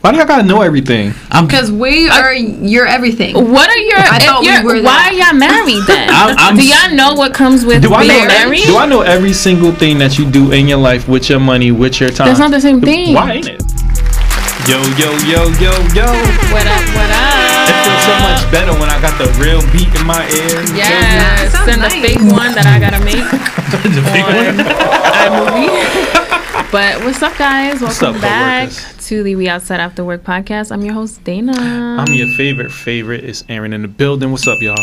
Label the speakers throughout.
Speaker 1: Why do I gotta know everything?
Speaker 2: Because we are your everything.
Speaker 3: What are your?
Speaker 2: I thought eh, we
Speaker 3: you're-
Speaker 2: were
Speaker 3: why are y'all married then?
Speaker 4: I'm- I'm
Speaker 3: Do y'all know what comes with
Speaker 1: Do I
Speaker 3: being
Speaker 1: know?
Speaker 3: married?
Speaker 1: Do I know every single thing that you do in your life with your money, with your time?
Speaker 3: That's not the same thing.
Speaker 1: Why ain't it? Yo, yo, yo, yo, yo.
Speaker 3: What up? What up?
Speaker 1: It feels so much better when I got the real beat in my ear.
Speaker 3: Yes,
Speaker 2: Sounds
Speaker 3: and the fake one that I gotta make
Speaker 4: the big
Speaker 3: on
Speaker 4: one.
Speaker 3: iMovie. but what's up, guys?
Speaker 1: What's
Speaker 3: Welcome
Speaker 1: up,
Speaker 3: back
Speaker 1: coworkers?
Speaker 3: To the We Outside After Work podcast. I'm your host Dana.
Speaker 1: I'm your favorite favorite. It's Aaron in the building. What's up, y'all?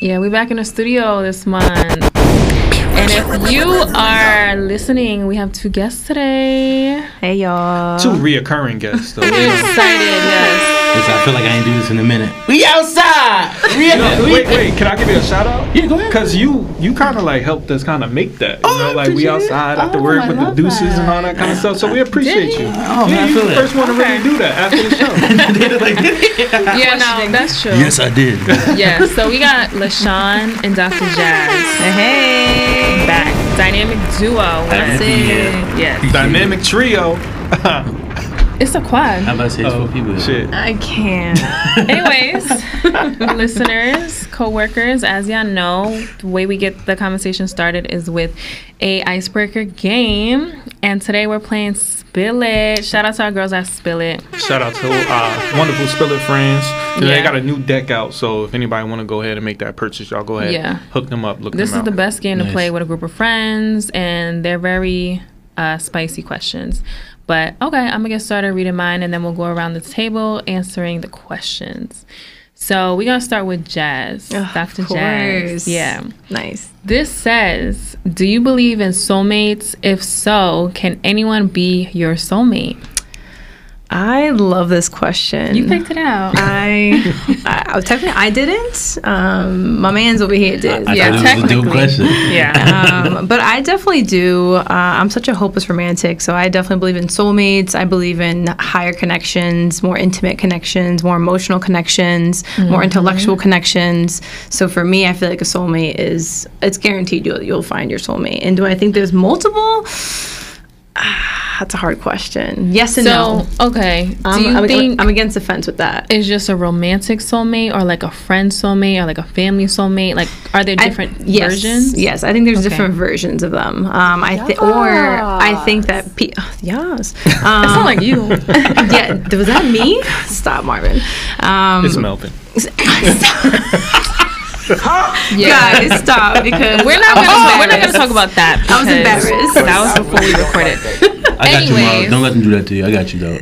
Speaker 3: Yeah, we're back in the studio this month. And if you are listening, we have two guests today.
Speaker 2: Hey y'all.
Speaker 1: Two reoccurring guests, though.
Speaker 3: We're excited, yes.
Speaker 4: I feel like I ain't do this in a minute. We outside. We
Speaker 1: No, wait, wait. Can I give you a shout out?
Speaker 4: Yeah, go ahead.
Speaker 1: Cause you you kind of like helped us kind of make that. You oh, know, like we outside after
Speaker 4: Oh,
Speaker 1: work
Speaker 4: I
Speaker 1: with the deuces
Speaker 4: that.
Speaker 1: and all that kind of stuff. So we appreciate you.
Speaker 4: Oh,
Speaker 1: yeah,
Speaker 4: man,
Speaker 1: you
Speaker 4: feel
Speaker 1: the
Speaker 4: that.
Speaker 1: first one to really do that after the show.
Speaker 3: Yeah, no, that's true.
Speaker 4: yes, I did.
Speaker 3: Yeah, so we got LaShawn and Dr. Jazz
Speaker 2: Hey.
Speaker 3: back. Dynamic duo.
Speaker 4: Happy to be.
Speaker 3: Yes.
Speaker 1: Dynamic trio.
Speaker 3: It's a quad.
Speaker 4: How about I say it's for people?
Speaker 1: Oh, Shit.
Speaker 2: I can't.
Speaker 3: Anyways, listeners, co-workers, as y'all know, the way we get the conversation started is with a icebreaker game. And today we're playing Spill It. Shout out to our girls at Spill It.
Speaker 1: Shout out to uh, wonderful Spiller friends. You know,
Speaker 3: Yeah.
Speaker 1: They got a new deck out, so if anybody want to go ahead and make that purchase, y'all go ahead.
Speaker 3: Yeah.
Speaker 1: Hook them up. Look
Speaker 3: This
Speaker 1: them
Speaker 3: is the best game to play with a group of friends, and they're very uh, spicy questions. But okay, I'm gonna get started reading mine, and then we'll go around the table answering the questions. So we're gonna start with Jazz,
Speaker 2: Ugh,
Speaker 3: Dr. Jazz. Yeah.
Speaker 2: Nice.
Speaker 3: This says, "Do you believe in soulmates? If so, can anyone be your soulmate?"
Speaker 2: I love this question.
Speaker 3: You picked it out.
Speaker 2: I, I, I technically I didn't. Um, my man's over here did.
Speaker 4: I
Speaker 3: Yeah,
Speaker 4: thought it was a
Speaker 3: technically.
Speaker 4: question.
Speaker 3: yeah.
Speaker 2: um, but I definitely do. Uh, I'm such a hopeless romantic, so I definitely believe in soulmates. I believe in higher connections, more intimate connections, more emotional connections, more intellectual connections. So for me, I feel like a soulmate is it's guaranteed you'll you'll find your soulmate. And do I think there's multiple? Ah, that's a hard question. Yes and
Speaker 3: So
Speaker 2: no.
Speaker 3: okay, do
Speaker 2: I'm,
Speaker 3: you
Speaker 2: I'm,
Speaker 3: think
Speaker 2: I'm against the fence with that.
Speaker 3: is just a romantic soulmate or like a friend soulmate or like a family soulmate? Like, are there
Speaker 2: I-
Speaker 3: different
Speaker 2: yes,
Speaker 3: versions?
Speaker 2: Yes, I think there's
Speaker 3: Okay.
Speaker 2: different versions of them. Um, I think, or I think that pe- oh, yes, um,
Speaker 3: It's not like you.
Speaker 2: yeah, was that me? Stop, Marvin. Um,
Speaker 1: It's Melvin.
Speaker 3: Yeah.
Speaker 2: guys, stop because
Speaker 3: We're not gonna we're not gonna talk about that.
Speaker 2: I was embarrassed.
Speaker 3: That was before we recorded.
Speaker 4: I got you, Mom. Don't let them do that to you. I got you, though.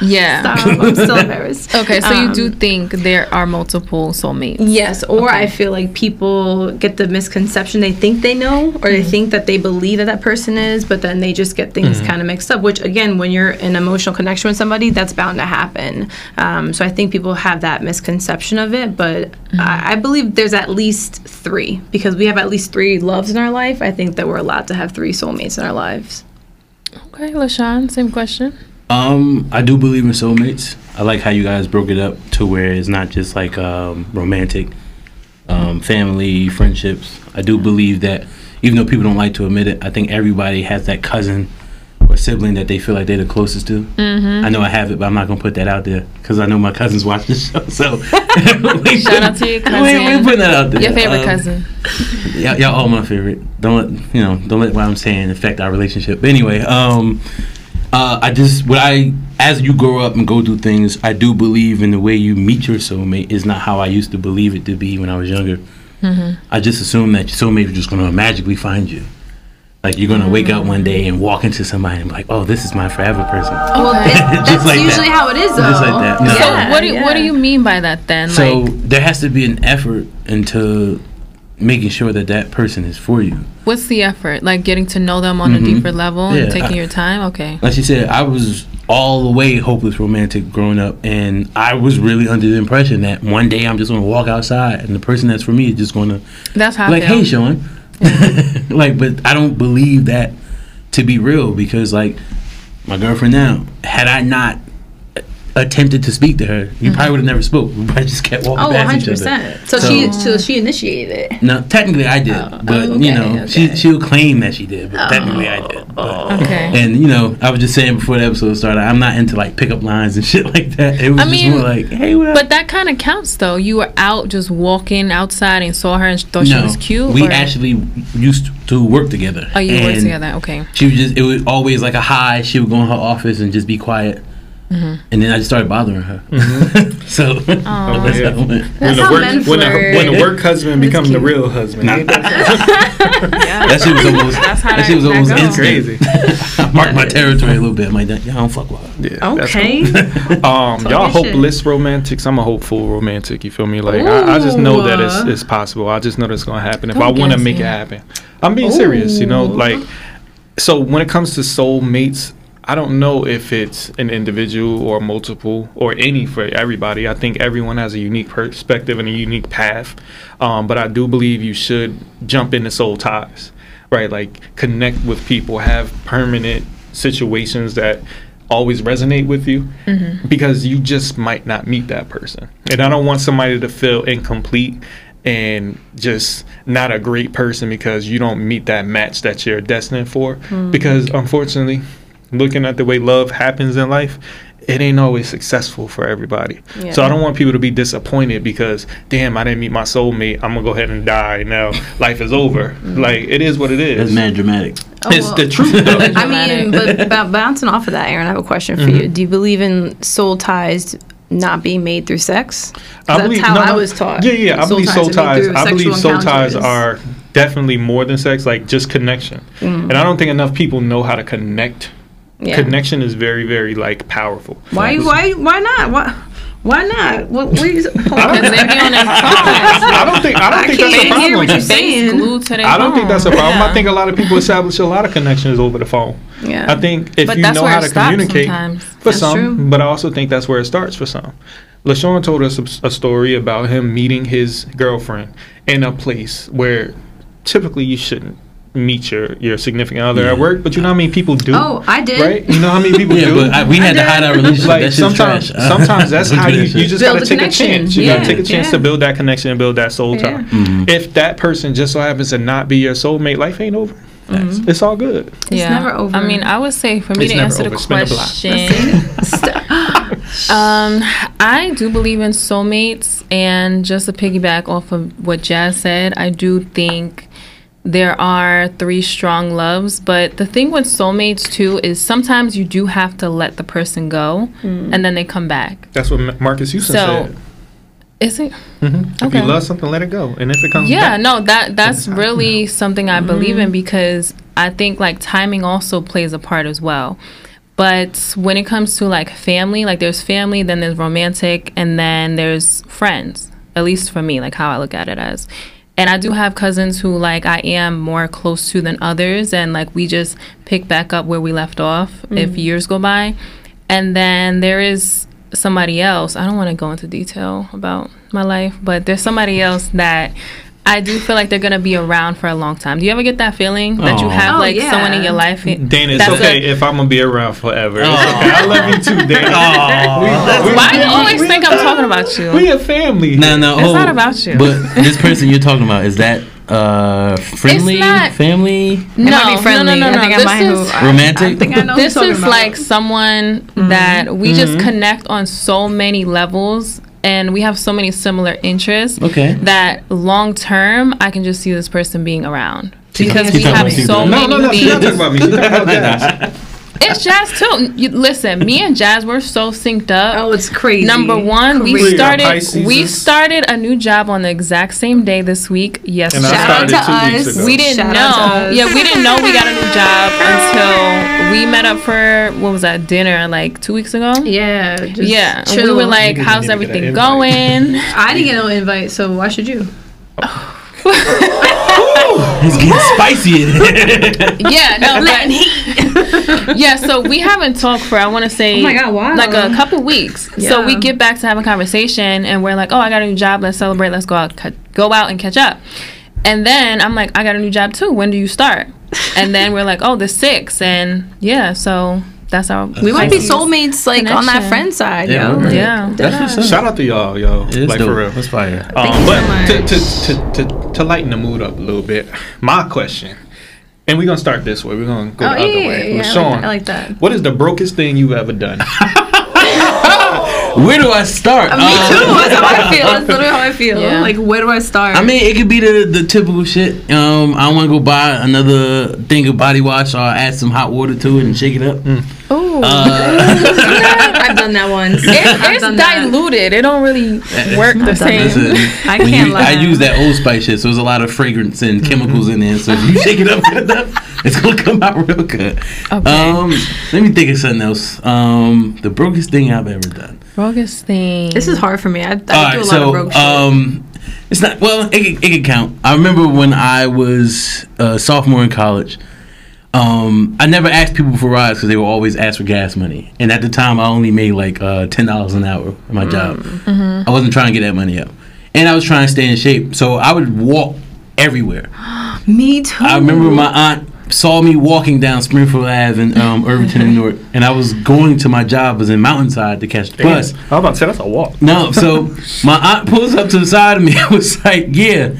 Speaker 3: Yeah.
Speaker 2: Stop, I'm still embarrassed.
Speaker 3: Okay, so you
Speaker 2: Um,
Speaker 3: do think there are multiple soulmates?
Speaker 2: Yes, or I feel like people get the misconception they think they know, or they think that they believe that that person is, but then they just get things kind of mixed up. Which, again, when you're in emotional connection with somebody, that's bound to happen. Um, so I think people have that misconception of it, but I, I believe there's at least three because we have at least three loves in our life. I think that we're allowed to have three soulmates in our lives.
Speaker 3: Okay, LaShawn, same question.
Speaker 4: Um, I do believe in soulmates. I like how you guys broke it up to where it's not just like um, romantic, um, family, friendships. I do believe that even though people don't like to admit it, I think everybody has that cousin or sibling that they feel like they're the closest to.
Speaker 3: Mm-hmm.
Speaker 4: I know I have it, but I'm not gonna put that out there because I know my cousins watch the show. So we
Speaker 3: Shout out to your
Speaker 4: We,
Speaker 3: cousin.
Speaker 4: we putting that out there.
Speaker 3: Your favorite
Speaker 4: Um,
Speaker 3: cousin.
Speaker 4: y'all, y'all all my favorite. Don't let you know. Don't let what I'm saying affect our relationship. But anyway, um, uh, I just what I as you grow up and go through things, I do believe in the way you meet your soulmate is not how I used to believe it to be when I was younger.
Speaker 3: Mm-hmm.
Speaker 4: I just assumed that your soulmate was just gonna magically find you. Like you're gonna wake up one day and walk into somebody and be like, "Oh, this is my forever person."
Speaker 2: Well,
Speaker 3: Okay.
Speaker 2: that's
Speaker 4: Just like that.
Speaker 2: usually how it is, though.
Speaker 4: Just like that. No.
Speaker 3: So
Speaker 2: Yeah,
Speaker 3: what do you, what do you mean by that then?
Speaker 4: So
Speaker 3: like,
Speaker 4: there has to be an effort into making sure that that person is for you.
Speaker 3: what's the effort? Like getting to know them on a
Speaker 4: Mhm.
Speaker 3: deeper level and taking
Speaker 4: I-
Speaker 3: your time. Okay.
Speaker 4: like she said, I was all the way hopeless romantic growing up, and I was really under the impression that one day I'm just gonna walk outside, and the person that's for me is just gonna
Speaker 3: That's how
Speaker 4: like,
Speaker 3: I feel.
Speaker 4: "Hey, Sean," like, but I don't believe that to be real because, like, my girlfriend now, had I not attempted to speak to her, you mm-hmm. probably would have never spoke. We probably just kept walking
Speaker 2: Oh,
Speaker 4: past each
Speaker 2: 100
Speaker 4: other.
Speaker 2: percent. So,
Speaker 4: So-
Speaker 2: she so she initiated it.
Speaker 4: No, technically I did,
Speaker 2: Oh,
Speaker 4: but
Speaker 2: oh,
Speaker 4: you know, she
Speaker 2: okay.
Speaker 4: she'll claim that she did, but technically I did. But, oh,
Speaker 3: Okay.
Speaker 4: and you know, I was just saying before the episode started, I'm not into like pickup lines and shit like that. It was
Speaker 3: I
Speaker 4: just
Speaker 3: mean,
Speaker 4: more like, hey, what up?
Speaker 3: But that kind of counts, though. You were out just walking outside and saw her and thought she was cute.
Speaker 4: we
Speaker 3: or-
Speaker 4: actually used to work together.
Speaker 3: Oh, you worked together. Okay.
Speaker 4: She was just, it was always like a high. She would go in her office and just be quiet.
Speaker 3: Mm-hmm.
Speaker 4: And then I just started bothering her. so that's
Speaker 1: yeah.
Speaker 4: how it went.
Speaker 1: when the work when the, when the work husband
Speaker 2: That's
Speaker 1: becomes the real husband.
Speaker 4: Nah.
Speaker 1: that
Speaker 3: Yeah.
Speaker 4: That shit was almost.
Speaker 3: That's how
Speaker 4: that
Speaker 3: that-
Speaker 4: shit was almost
Speaker 3: goes.
Speaker 4: instant.
Speaker 1: crazy?
Speaker 4: I marked my territory a little bit. I'm like, yeah, I don't fuck with her.
Speaker 1: Yeah,
Speaker 2: Okay.
Speaker 1: cool. Um, y'all
Speaker 2: your shit.
Speaker 1: hopeless romantics. I'm a hopeful romantic. You feel me? Like I, I just know that it's, it's possible. I just know that it's gonna happen if
Speaker 3: Don't
Speaker 1: I want to make it happen. I'm being serious. You know, like so when it comes to soulmates, I don't know if it's an individual or multiple or any for everybody. I think everyone has a unique perspective and a unique path. Um, but I do believe you should jump into soul ties, right? Like connect with people, have permanent situations that always resonate with you because you just might not meet that person. And I don't want somebody to feel incomplete and just not a great person because you don't meet that match that you're destined for. Because unfortunately, looking at the way love happens in life, it ain't always successful for everybody.
Speaker 2: Yeah.
Speaker 1: So I don't want people to be disappointed because damn, I didn't meet my soulmate. I'm gonna go ahead and die now. Life is over. Mm-hmm. Like it is what it is.
Speaker 4: That's mad dramatic.
Speaker 2: Oh,
Speaker 1: it's
Speaker 2: well.
Speaker 1: the truth though.
Speaker 2: I mean, but about bouncing off of that, Aaron, I have a question for you. Mm-hmm. Do you believe in soul ties not being made through sex? 'Cause that's how
Speaker 1: no,
Speaker 2: I was taught.
Speaker 1: Yeah, yeah. I
Speaker 2: Soul
Speaker 1: believe soul ties. I believe
Speaker 2: sexual
Speaker 1: soul ties are definitely more than sex, like just connection. Mm. And I don't think enough people know how to connect.
Speaker 2: Yeah.
Speaker 1: Connection is very, very like powerful.
Speaker 2: Why? Why? Why not? Why? Why not? What? what you,
Speaker 3: Because they be on their phones.
Speaker 1: I don't think. I don't
Speaker 2: I
Speaker 1: think that's a
Speaker 2: hear
Speaker 1: problem.
Speaker 2: what you're saying.
Speaker 3: glued to their
Speaker 1: I don't think that's a
Speaker 3: phone.
Speaker 1: problem. I think a lot of people establish a lot of connections over the phone.
Speaker 2: yeah.
Speaker 1: I think if
Speaker 3: But
Speaker 1: you
Speaker 3: that's
Speaker 1: know
Speaker 3: where
Speaker 1: how
Speaker 3: it
Speaker 1: to
Speaker 3: stops
Speaker 1: communicate
Speaker 3: sometimes.
Speaker 1: for
Speaker 2: That's
Speaker 1: some,
Speaker 2: true.
Speaker 1: but I also think that's where it starts for some. LaShawn told us a, a story about him meeting his girlfriend in a place where typically you shouldn't meet your, your significant other
Speaker 4: Yeah.
Speaker 1: at work, but you know how many people do?
Speaker 2: Oh, I did.
Speaker 1: Right? You know how many people
Speaker 4: Yeah,
Speaker 1: do?
Speaker 4: but I, we had to hide our relationship.
Speaker 1: like
Speaker 4: that
Speaker 1: sometimes,
Speaker 4: trash.
Speaker 1: sometimes that's how you, you just
Speaker 2: Build
Speaker 1: gotta
Speaker 2: a
Speaker 1: take a chance. You
Speaker 2: Yeah,
Speaker 1: gotta take a chance
Speaker 2: yeah.
Speaker 1: to build that connection and build that soul
Speaker 2: Yeah.
Speaker 1: tie.
Speaker 4: Mhm.
Speaker 1: If that person just so happens to not be your soulmate, life ain't over. It's all good.
Speaker 2: It's never over.
Speaker 3: I mean, I would say for me
Speaker 1: It's
Speaker 3: to answer
Speaker 1: over.
Speaker 3: the
Speaker 1: It's been a block.
Speaker 3: question, um, I do believe in soulmates, and just to piggyback off of what Jazz said, I do think there are three strong loves. But the thing with soulmates too is sometimes you do have to let the person go, and then they come back.
Speaker 1: That's what Marcus Houston
Speaker 3: So,
Speaker 1: said.
Speaker 3: Is it?
Speaker 1: hmm If you love something, let it go. And if it comes back.
Speaker 3: Yeah,
Speaker 1: back,
Speaker 3: no, that that's
Speaker 1: time,
Speaker 3: really something I believe in because I think like timing also plays a part as well. But when it comes to like family, like there's family, then there's romantic, and then there's friends. At least for me, like how I look at it as. And I do have cousins who like I am more close to than others, and like we just pick back up where we left off if mm-hmm. years go by. And then there is somebody else. I don't want to go into detail about my life, but there's somebody else that I do feel like they're gonna be around for a long time. Do you ever get that feeling that you
Speaker 4: Aw.
Speaker 3: have
Speaker 2: Oh,
Speaker 3: like
Speaker 2: yeah.
Speaker 3: someone in your life?
Speaker 1: Dana, it's okay
Speaker 3: a-
Speaker 1: if I'm gonna be around forever. It's
Speaker 4: Oh.
Speaker 1: okay. I love you too, Dana. We- we-
Speaker 3: Why do you always
Speaker 1: we-
Speaker 3: think I'm talking about you?
Speaker 1: We a family.
Speaker 4: No, no,
Speaker 3: It's
Speaker 4: oh,
Speaker 3: not about you.
Speaker 4: But this person you're talking about is that uh friendly,
Speaker 3: not-
Speaker 4: family,
Speaker 3: no,
Speaker 2: might be friendly.
Speaker 3: no, no, no,
Speaker 2: I think
Speaker 3: no.
Speaker 2: I
Speaker 3: This
Speaker 2: might
Speaker 3: is,
Speaker 2: who- I-
Speaker 4: Romantic?
Speaker 2: I think I know
Speaker 3: this is
Speaker 2: about.
Speaker 3: like someone that we just connect on so many levels and we have so many similar interests
Speaker 4: Okay.
Speaker 3: that long term I can just see this person being around because we have so
Speaker 4: though.
Speaker 1: no,
Speaker 3: many
Speaker 1: no, no. She's not
Speaker 3: things.
Speaker 1: talking about me. She's talking about Jazz.
Speaker 3: It's Jazz too. You, listen, me and Jazz we're so synced up.
Speaker 2: Oh, it's crazy.
Speaker 3: Number one, we started we started a new job on the exact same day this week. Yes,
Speaker 1: And I
Speaker 2: Shout out
Speaker 1: started
Speaker 2: to
Speaker 1: two weeks
Speaker 2: us.
Speaker 1: ago.
Speaker 3: we didn't
Speaker 2: Shout
Speaker 3: know. Yeah, we didn't know we got a new job until we met up for what was that dinner like two weeks ago.
Speaker 2: Yeah. Just
Speaker 3: Yeah, and we were like, "How's
Speaker 1: didn't even get
Speaker 3: everything going?"
Speaker 2: I didn't get no invite, so why should you?
Speaker 4: it's getting spicy. in here.
Speaker 3: yeah, no, but, yeah. So we haven't talked for I want to say
Speaker 2: Oh my God, wow.
Speaker 3: like a couple weeks. So we get back to have a conversation, and we're like, "Oh, I got a new job. Let's celebrate. Let's go out, ca- go out and catch up." And then I'm like, "I got a new job too. When do you start?" And then we're like, "Oh, the sixth. And yeah, so That's our.
Speaker 2: We might be soulmates, like on that friend side,
Speaker 4: Yeah,
Speaker 2: yo.
Speaker 4: right.
Speaker 3: Yeah.
Speaker 4: That's what's up.
Speaker 1: Shout out to y'all, yo.
Speaker 4: It's
Speaker 1: like
Speaker 4: dope.
Speaker 1: for real.
Speaker 4: That's fire.
Speaker 2: Thank
Speaker 1: Um,
Speaker 2: you
Speaker 1: but
Speaker 2: so
Speaker 1: to,
Speaker 2: much.
Speaker 1: to, to, to, to lighten the mood up a little bit, my question, and we're gonna start this way. We're gonna go
Speaker 2: Oh
Speaker 1: the
Speaker 2: yeah,
Speaker 1: other
Speaker 2: yeah,
Speaker 1: way.
Speaker 2: yeah,
Speaker 1: Sean,
Speaker 2: I like that.
Speaker 1: what is the brokest thing you've ever done?
Speaker 4: Where do I start?
Speaker 2: Me
Speaker 4: Um,
Speaker 2: too. That's how I feel. That's literally how I feel.
Speaker 3: Yeah.
Speaker 2: Like, where do I start?
Speaker 4: I mean, it could be the the typical shit. Um, I want to go buy another thing of body wash, or add some hot water to it and shake it up.
Speaker 3: Ooh.
Speaker 2: I've done that once.
Speaker 3: It- it's
Speaker 2: done that.
Speaker 3: diluted. It don't really work the same.
Speaker 4: Listen,
Speaker 2: I can't
Speaker 4: you-
Speaker 2: lie.
Speaker 4: I use that Old Spice shit, so there's a lot of fragrance and chemicals in there. So if you shake it up enough, it's gonna come out real good.
Speaker 3: Okay.
Speaker 4: Um, let me think of something else. Um, the brokest thing I've ever done.
Speaker 3: Bogus thing.
Speaker 2: This is hard for me. I, I do a
Speaker 4: All
Speaker 2: lot
Speaker 4: right,
Speaker 2: of
Speaker 4: so
Speaker 2: broke shit.
Speaker 4: um, it's not well. It could, it could count. I remember when I was a sophomore in college. Um, I never asked people for rides because they were always asked for gas money, and at the time I only made like uh, ten dollars an hour at my job.
Speaker 2: Mm-hmm.
Speaker 4: I wasn't trying to get that money up, and I was trying to stay in shape, so I would walk everywhere.
Speaker 2: me too.
Speaker 4: I remember my aunt saw me walking down Springfield Ave in um, Irvington and Newark, and I was going to my job was in Mountainside to catch the bus.
Speaker 1: I was about to say that's a walk.
Speaker 4: No, so my aunt pulls up to the side of me and was like, "Yeah,